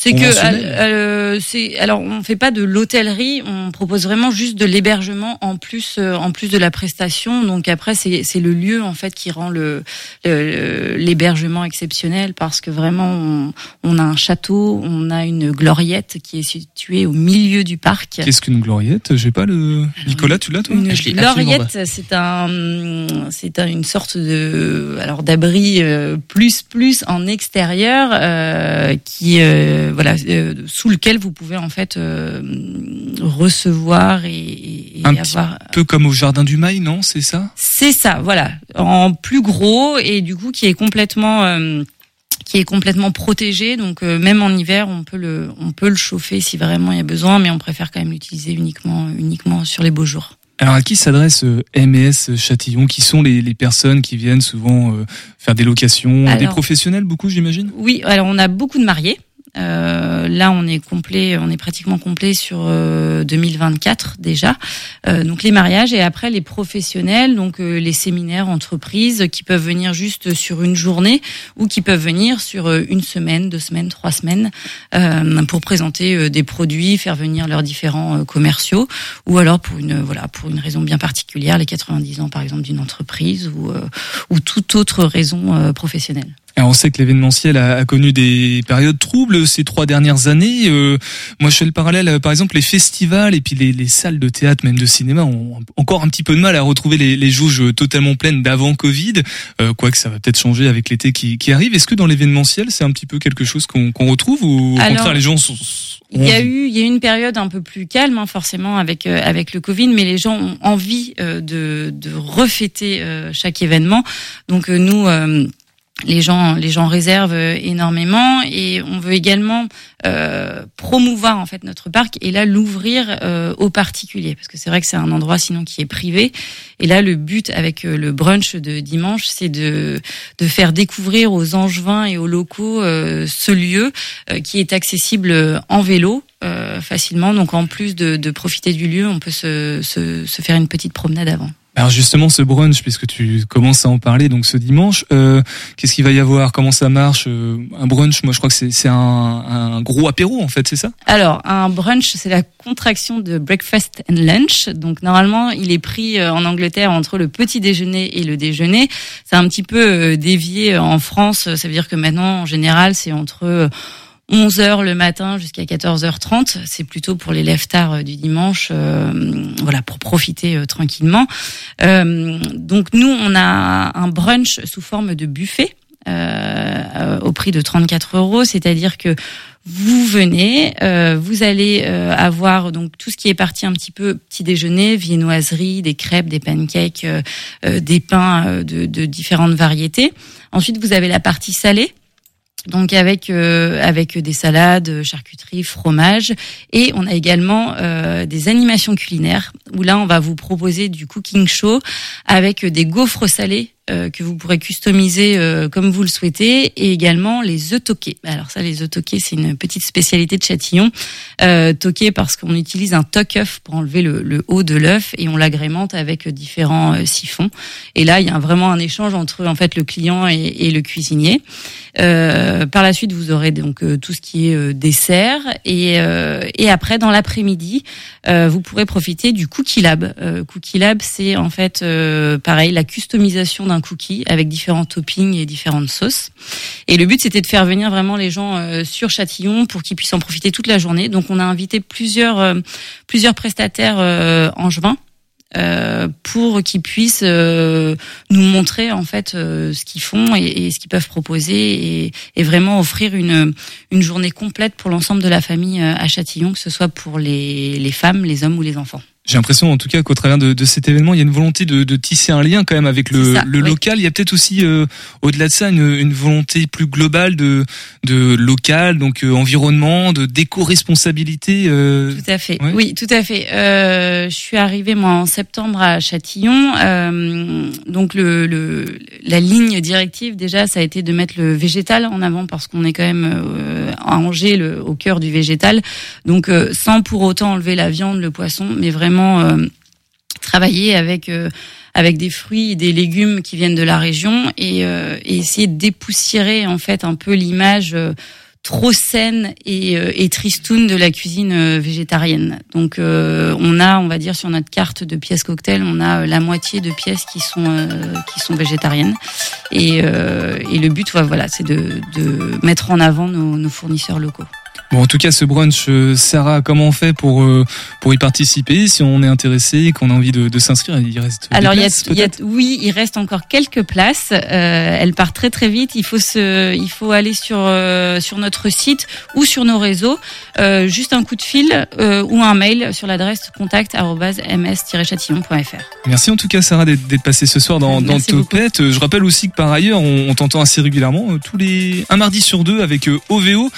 c'est que euh, c'est alors on fait pas de l'hôtellerie, on propose vraiment juste de l'hébergement en plus euh, en plus de la prestation. Donc après c'est c'est le lieu en fait qui rend le l'hébergement exceptionnel parce que vraiment on, on, a un château, on a une gloriette qui est située au milieu du parc. Qu'est-ce qu'une gloriette? J'ai pas le Nicolas, tu l'as toi? Une gloriette, c'est un c'est un, une sorte de alors d'abri euh, plus plus en extérieur euh, qui euh, euh, voilà, euh, sous lequel vous pouvez en fait euh, recevoir et, et un avoir. Petit peu comme au jardin du Mail, non C'est ça? C'est ça, voilà, en plus gros et du coup qui est complètement qui est complètement protégé. Donc même en hiver, on peut le on peut le chauffer si vraiment il y a besoin, mais on préfère quand même l'utiliser uniquement uniquement sur les beaux jours. Alors à qui s'adresse MES Châtillon Qui sont les, les, personnes qui viennent souvent faire des locations? Des professionnels beaucoup j'imagine? Oui, alors on a beaucoup de mariés. Euh, là, on est complet, on est pratiquement complet sur 2024 euh, déjà. Euh, donc les mariages et après les professionnels, donc les séminaires, entreprises qui peuvent venir juste sur une journée ou qui peuvent venir sur une semaine, deux semaines, trois semaines pour présenter des produits, faire venir leurs différents commerciaux ou alors pour une voilà pour une raison bien particulière, les 90 ans par exemple d'une entreprise ou ou toute autre raison professionnelle. Alors on sait que l'événementiel a, a connu des périodes troubles ces trois dernières années. Euh, moi, je fais le parallèle, euh, par exemple, les festivals et puis les, les salles de théâtre, même de cinéma, ont encore un petit peu de mal à retrouver les, les jauges totalement pleines d'avant Covid. Euh, Quoique ça va peut-être changer avec l'été qui, qui arrive. Est-ce que dans l'événementiel, c'est un petit peu quelque chose qu'on qu'on retrouve ou au Alors, contraire les gens sont Il y a eu, il y a eu une période un peu plus calme, hein, forcément, avec euh, avec le Covid, mais les gens ont envie euh, de de refêter euh, chaque événement. Donc euh, nous. Les gens, les gens réservent euh, énormément et on veut également euh, promouvoir en fait notre parc et là l'ouvrir euh, aux particuliers. Parce que c'est vrai que c'est un endroit sinon qui est privé. Et là le but avec euh, le brunch de dimanche c'est de de faire découvrir aux Angevins et aux locaux euh, ce lieu euh, qui est accessible en vélo facilement. Donc en plus de, de profiter du lieu on peut se, se, se faire une petite promenade avant. Alors justement, ce brunch, puisque tu commences à en parler, donc ce dimanche, euh, qu'est-ce qu'il va y avoir? Comment ça marche? Euh, Un brunch, moi je crois que c'est un, un gros apéro en fait, c'est ça? Alors, un brunch, c'est la contraction de breakfast and lunch. Donc, normalement, il est pris euh, en Angleterre entre le petit déjeuner et le déjeuner. C'est un petit peu euh, dévié en France. Ça veut dire que maintenant, en général, c'est entre euh, 11 heures le matin jusqu'à 14h30. C'est plutôt pour les lève tard euh, du dimanche, euh, voilà, pour profiter euh, tranquillement. Euh, donc, nous, on a un brunch sous forme de buffet. au prix de 34 euros, c'est-à-dire que vous venez, vous allez avoir donc tout ce qui est parti un petit peu petit déjeuner, viennoiserie, des crêpes, des pancakes, des pains de, de différentes variétés. Ensuite, vous avez la partie salée. Donc avec euh, avec des salades, charcuterie, fromage. Et on a également euh, des animations culinaires où là on va vous proposer du cooking show avec des gaufres salés euh, que vous pourrez customiser euh, comme vous le souhaitez et également les œufs toqués. Alors ça les œufs toqués c'est une petite spécialité de Châtillon. Euh, toqués parce qu'on utilise un toque-œuf pour enlever le, le haut de l'œuf et on l'agrémente avec différents euh, siphons. Et là il y a vraiment un échange entre en fait le client et, et le cuisinier. Euh, par la suite, vous aurez donc euh, tout ce qui est dessert et, et après dans l'après-midi, vous pourrez profiter du Cookie Lab. Cookie Lab, c'est en fait pareil la customisation d'un cookie avec différents toppings et différentes sauces. Et le but, c'était de faire venir vraiment les gens euh, sur Châtillon pour qu'ils puissent en profiter toute la journée. Donc, on a invité plusieurs euh, plusieurs prestataires euh, angevins euh, pour qu'ils puissent euh, nous montrer en fait euh, ce qu'ils font et, et ce qu'ils peuvent proposer et, et vraiment offrir une une journée complète pour l'ensemble de la famille euh, à Châtillon, que ce soit pour les les femmes, les hommes ou les enfants. J'ai l'impression, en tout cas, qu'au travers de, de cet événement, il y a une volonté de, de tisser un lien quand même avec le, ça, le oui. local. Il y a peut-être aussi, euh, au-delà de ça, une, une volonté plus globale de, de local, donc euh, environnement, de d'éco-responsabilité. euh, Tout à fait. Ouais. Oui, tout à fait. Euh, je suis arrivée moi en septembre à Châtillon. Euh, donc le, le la ligne directive déjà, ça a été de mettre le végétal en avant parce qu'on est quand même euh, à Angers, le, au cœur du végétal. Donc euh, sans pour autant enlever la viande, le poisson, mais vraiment euh, travailler avec euh, avec des fruits et des légumes qui viennent de la région et, euh, et essayer de dépoussiérer en fait un peu l'image trop saine et, et tristoun de la cuisine végétarienne. Donc on a, on va dire sur notre carte de pièces cocktail, on a la moitié de pièces qui sont qui sont végétariennes. Et, le but, voilà, c'est de, de mettre en avant nos fournisseurs locaux. Bon, en tout cas, ce brunch, euh, Sarah, comment on fait pour euh, pour y participer Si on est intéressé, qu'on a envie de, de s'inscrire, il reste. des Alors il y a, places, y a- oui, il reste encore quelques places. Euh, elle part très très vite. Il faut se, il faut aller sur euh, sur notre site ou sur nos réseaux. Euh, juste un coup de fil ou un mail sur l'adresse contact@ms-chatillon.fr. Merci en tout cas, Sarah, d'être passée ce soir dans, dans beaucoup. Topette. Je rappelle aussi que par ailleurs, on, on t'entend assez régulièrement, tous les un mardi sur deux avec OVO.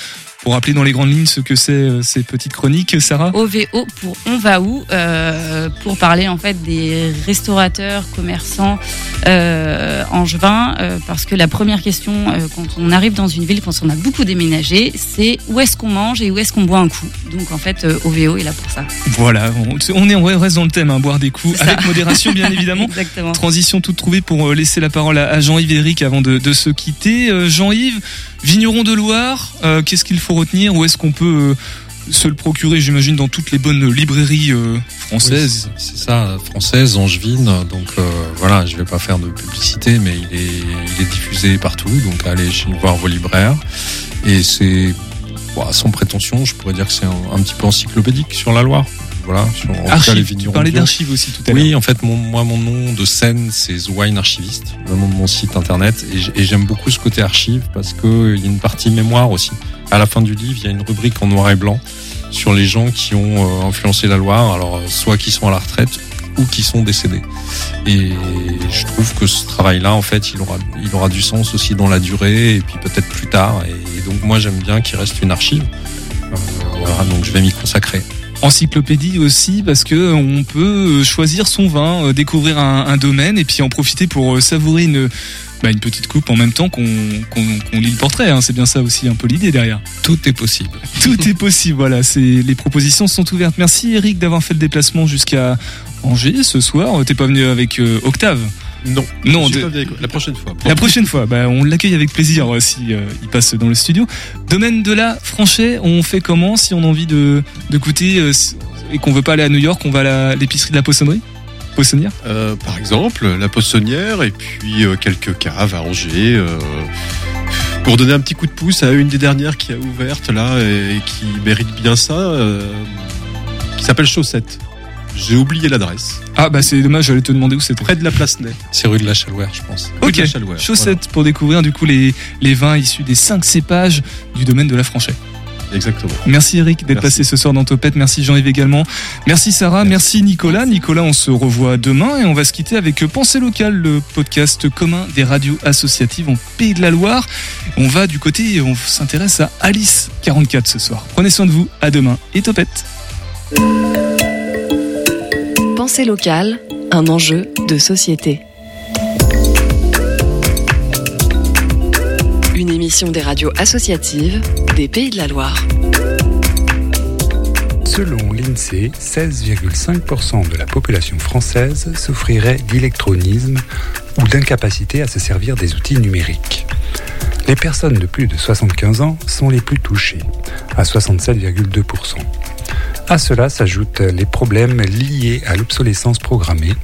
Pour rappeler dans les grandes lignes ce que c'est euh, ces petites chroniques, Sarah. OVO pour On va où euh, pour parler en fait des restaurateurs, commerçants euh, angevins euh, parce que la première question quand on arrive dans une ville, quand on a beaucoup déménagé, c'est où est-ce qu'on mange et où est-ce qu'on boit un coup? Donc en fait, OVO est là pour ça. Voilà, on, est on reste dans le thème, hein, boire des coups avec modération bien évidemment. Exactement. Transition toute trouvée pour laisser la parole à, Jean-Yves Eric avant de, de se quitter. Jean-Yves, vigneron de Loire, qu'est-ce qu'il faut retenir Où est-ce qu'on peut euh, se le procurer, j'imagine, dans toutes les bonnes librairies euh, françaises. Oui, c'est ça, française, angevine. Donc euh, voilà, je vais pas faire de publicité, mais il est, il est diffusé partout. Donc allez chez voir vos libraires. Et c'est sans prétention, je pourrais dire que c'est un, un petit peu encyclopédique sur la Loire. Voilà, sur, en cas, Archives, les tu parlais d'archives aussi tout à l'heure. Oui, en fait, mon, moi, mon nom de scène, c'est The Wine Archiviste, le nom de mon site internet. Et j'aime beaucoup ce côté archive parce que il y a une partie mémoire aussi. À la fin du livre, il y a une rubrique en noir et blanc sur les gens qui ont euh, influencé la Loire, alors euh, soit qui sont à la retraite ou qui sont décédés. Et je trouve que ce travail-là, en fait, il aura, il aura du sens aussi dans la durée et puis peut-être plus tard. Et donc moi, j'aime bien qu'il reste une archive. Euh, voilà, donc je vais m'y consacrer. Encyclopédie aussi parce que on peut choisir son vin, euh, découvrir un, un domaine et puis en profiter pour euh, savourer une bah, une petite coupe en même temps qu'on lit le portrait. hein. C'est bien ça aussi un peu l'idée derrière. Tout est possible. Tout est possible. Voilà, c'est les propositions sont ouvertes. Merci Eric d'avoir fait le déplacement jusqu'à Angers ce soir. T'es pas venu avec euh, Octave? Non. Non, Je suis de- pas venu avec- la prochaine fois. La prochaine fois, bah, on l'accueille avec plaisir euh, si euh, il passe dans le studio. Domaine de la Franchet, on fait comment si on a envie de, goûter euh, et qu'on veut pas aller à New York, on va à l'épicerie de la poissonnerie? Poissonnière? Euh, par exemple, la poissonnière et puis quelques caves à Angers. pour donner un petit coup de pouce à une des dernières qui a ouverte là et qui mérite bien ça, euh, qui s'appelle Chaussette. J'ai oublié l'adresse. Ah bah c'est dommage, j'allais te demander où c'était. Près de la place Ney. C'est rue de la Chalouère, je pense. Rue de Ok, la Chalouère, chaussettes pour découvrir du coup les, les vins issus des cinq cépages du domaine de la Franchet. Exactement. Merci Eric d'être Merci. passé ce soir dans Topette. Merci Jean-Yves également. Merci Sarah. Merci. Nicolas. Nicolas, on se revoit demain et on va se quitter avec Pensée locale, le podcast commun des radios associatives en Pays de la Loire. On va du côté, et on s'intéresse à Alice 44 ce soir. Prenez soin de vous. À demain et Topette. Pensée locale, un enjeu de société. Une émission des radios associatives des Pays de la Loire. Selon l'INSEE, 16,5% de la population française souffrirait d'électronisme ou d'incapacité à se servir des outils numériques. Les personnes de plus de 75 ans sont les plus touchées, à 67,2%. À cela s'ajoutent les problèmes liés à l'obsolescence programmée.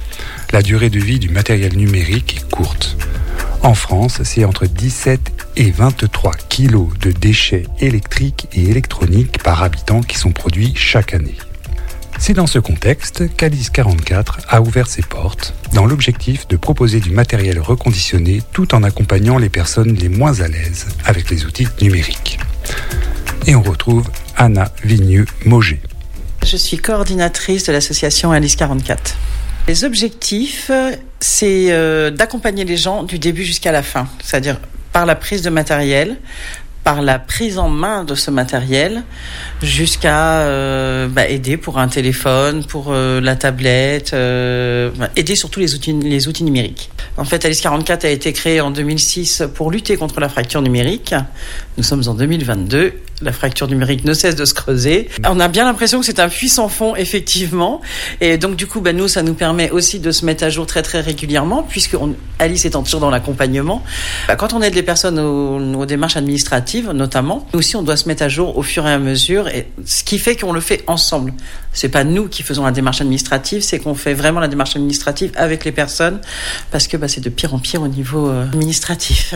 La durée de vie du matériel numérique est courte. En France, c'est entre 17 et 23 kilos de déchets électriques et électroniques par habitant qui sont produits chaque année. C'est dans ce contexte qu'Alice 44 a ouvert ses portes dans l'objectif de proposer du matériel reconditionné tout en accompagnant les personnes les moins à l'aise avec les outils numériques. Et on retrouve Anna Vigneux-Moget. Je suis coordinatrice de l'association Alice 44. Les objectifs, c'est euh, d'accompagner les gens du début jusqu'à la fin, c'est-à-dire par la prise de matériel, par la prise en main de ce matériel, jusqu'à euh, bah, aider pour un téléphone, pour euh, la tablette, bah, aider surtout les outils, les outils numériques. En fait, Alice 44 a été créée en 2006 pour lutter contre la fracture numérique. Nous sommes en 2022. La fracture numérique ne cesse de se creuser. On a bien l'impression que c'est un puissant fond, effectivement. Et donc, du coup, bah, nous, ça nous permet aussi de se mettre à jour très, très régulièrement, puisque on- Alice étant toujours dans l'accompagnement. Bah, quand on aide les personnes aux, aux démarches administratives, notamment, nous aussi, on doit se mettre à jour au fur et à mesure. Et ce qui fait qu'on le fait ensemble. C'est pas nous qui faisons la démarche administrative, c'est qu'on fait vraiment la démarche administrative avec les personnes, parce que bah, c'est de pire en pire au niveau euh, administratif.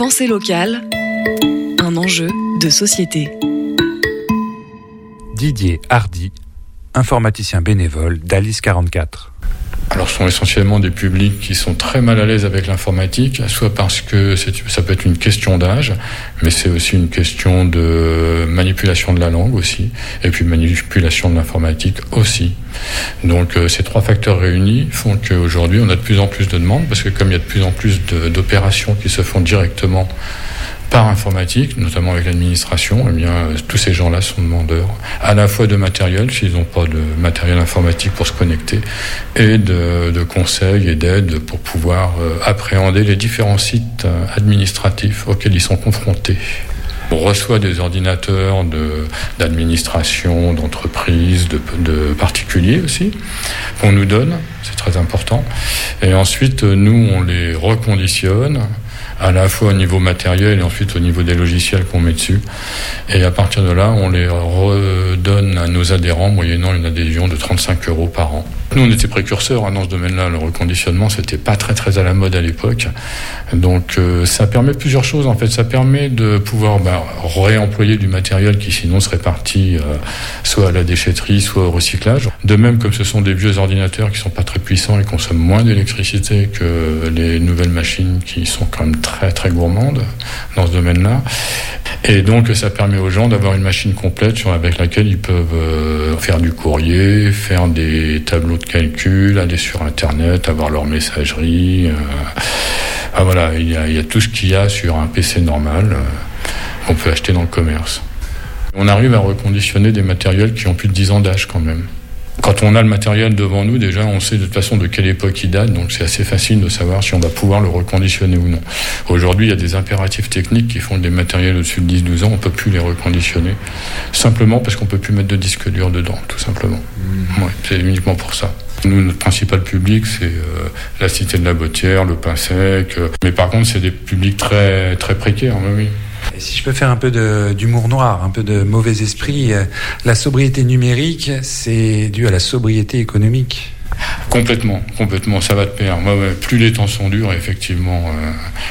Pensée locale, un enjeu de société. Didier Hardy, informaticien bénévole d'Alice 44. Alors, ce sont essentiellement des publics qui sont très mal à l'aise avec l'informatique, soit parce que ça peut être une question d'âge, mais c'est aussi une question de manipulation de la langue aussi, et puis manipulation de l'informatique aussi. Donc, euh, ces trois facteurs réunis font qu'aujourd'hui, on a de plus en plus de demandes, parce que comme il y a de plus en plus d'opérations qui se font directement par informatique, notamment avec l'administration, eh bien, euh, tous ces gens-là sont demandeurs à la fois de matériel, s'ils n'ont pas de matériel informatique pour se connecter, et de, de conseils et d'aide pour pouvoir euh, appréhender les différents sites euh, administratifs auxquels ils sont confrontés. On reçoit des ordinateurs de- d'administration, d'entreprise, de, de particuliers aussi, qu'on nous donne, c'est très important. Et ensuite, nous, on les reconditionne à la fois au niveau matériel et ensuite au niveau des logiciels qu'on met dessus. Et à partir de là, on les redonne à nos adhérents moyennant une adhésion de 35 euros par an. Nous, on était précurseurs hein, dans ce domaine-là. Le reconditionnement, c'était pas très très à la mode à l'époque. Donc, euh, ça permet plusieurs choses. En fait, ça permet de pouvoir bah, réemployer du matériel qui sinon serait parti euh, soit à la déchetterie, soit au recyclage. De même, comme ce sont des vieux ordinateurs qui sont pas très puissants et consomment moins d'électricité que les nouvelles machines qui sont quand même très très gourmandes dans ce domaine-là. Et donc, ça permet aux gens d'avoir une machine complète avec laquelle ils peuvent euh, faire du courrier, faire des tableaux de calcul, aller sur Internet, avoir leur messagerie. Euh, ah voilà, il y, a, il y, a, tout ce qu'il y a sur un PC normal euh, qu'on peut acheter dans le commerce. On arrive à reconditionner des matériels qui ont plus de 10 ans d'âge quand même. Quand on a le matériel devant nous, déjà, on sait de toute façon de quelle époque il date, donc c'est assez facile de savoir si on va pouvoir le reconditionner ou non. Aujourd'hui, il y a des impératifs techniques qui font que des matériels au-dessus de 10-12 ans, on ne peut plus les reconditionner, simplement parce qu'on ne peut plus mettre de disque dur dedans, tout simplement. Mmh. Ouais, c'est uniquement pour ça. Nous, notre principal public, c'est euh, la Cité de la Bottière, le Pain Sec, euh, mais par contre, c'est des publics très, très précaires, oui. Et si je peux faire un peu d'humour noir, un peu de mauvais esprit, euh, la sobriété numérique, c'est dû à la sobriété économique. Complètement, complètement, ça va de pair. Ouais, ouais, plus les temps sont durs, effectivement, euh,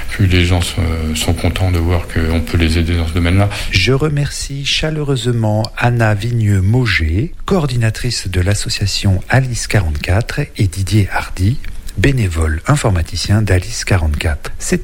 plus les gens sont, sont contents de voir qu'on peut les aider dans ce domaine-là. Je remercie chaleureusement Anna Vigneux-Mauger, coordinatrice de l'association Alice 44, et Didier Hardy, bénévole informaticien d'Alice 44. C'était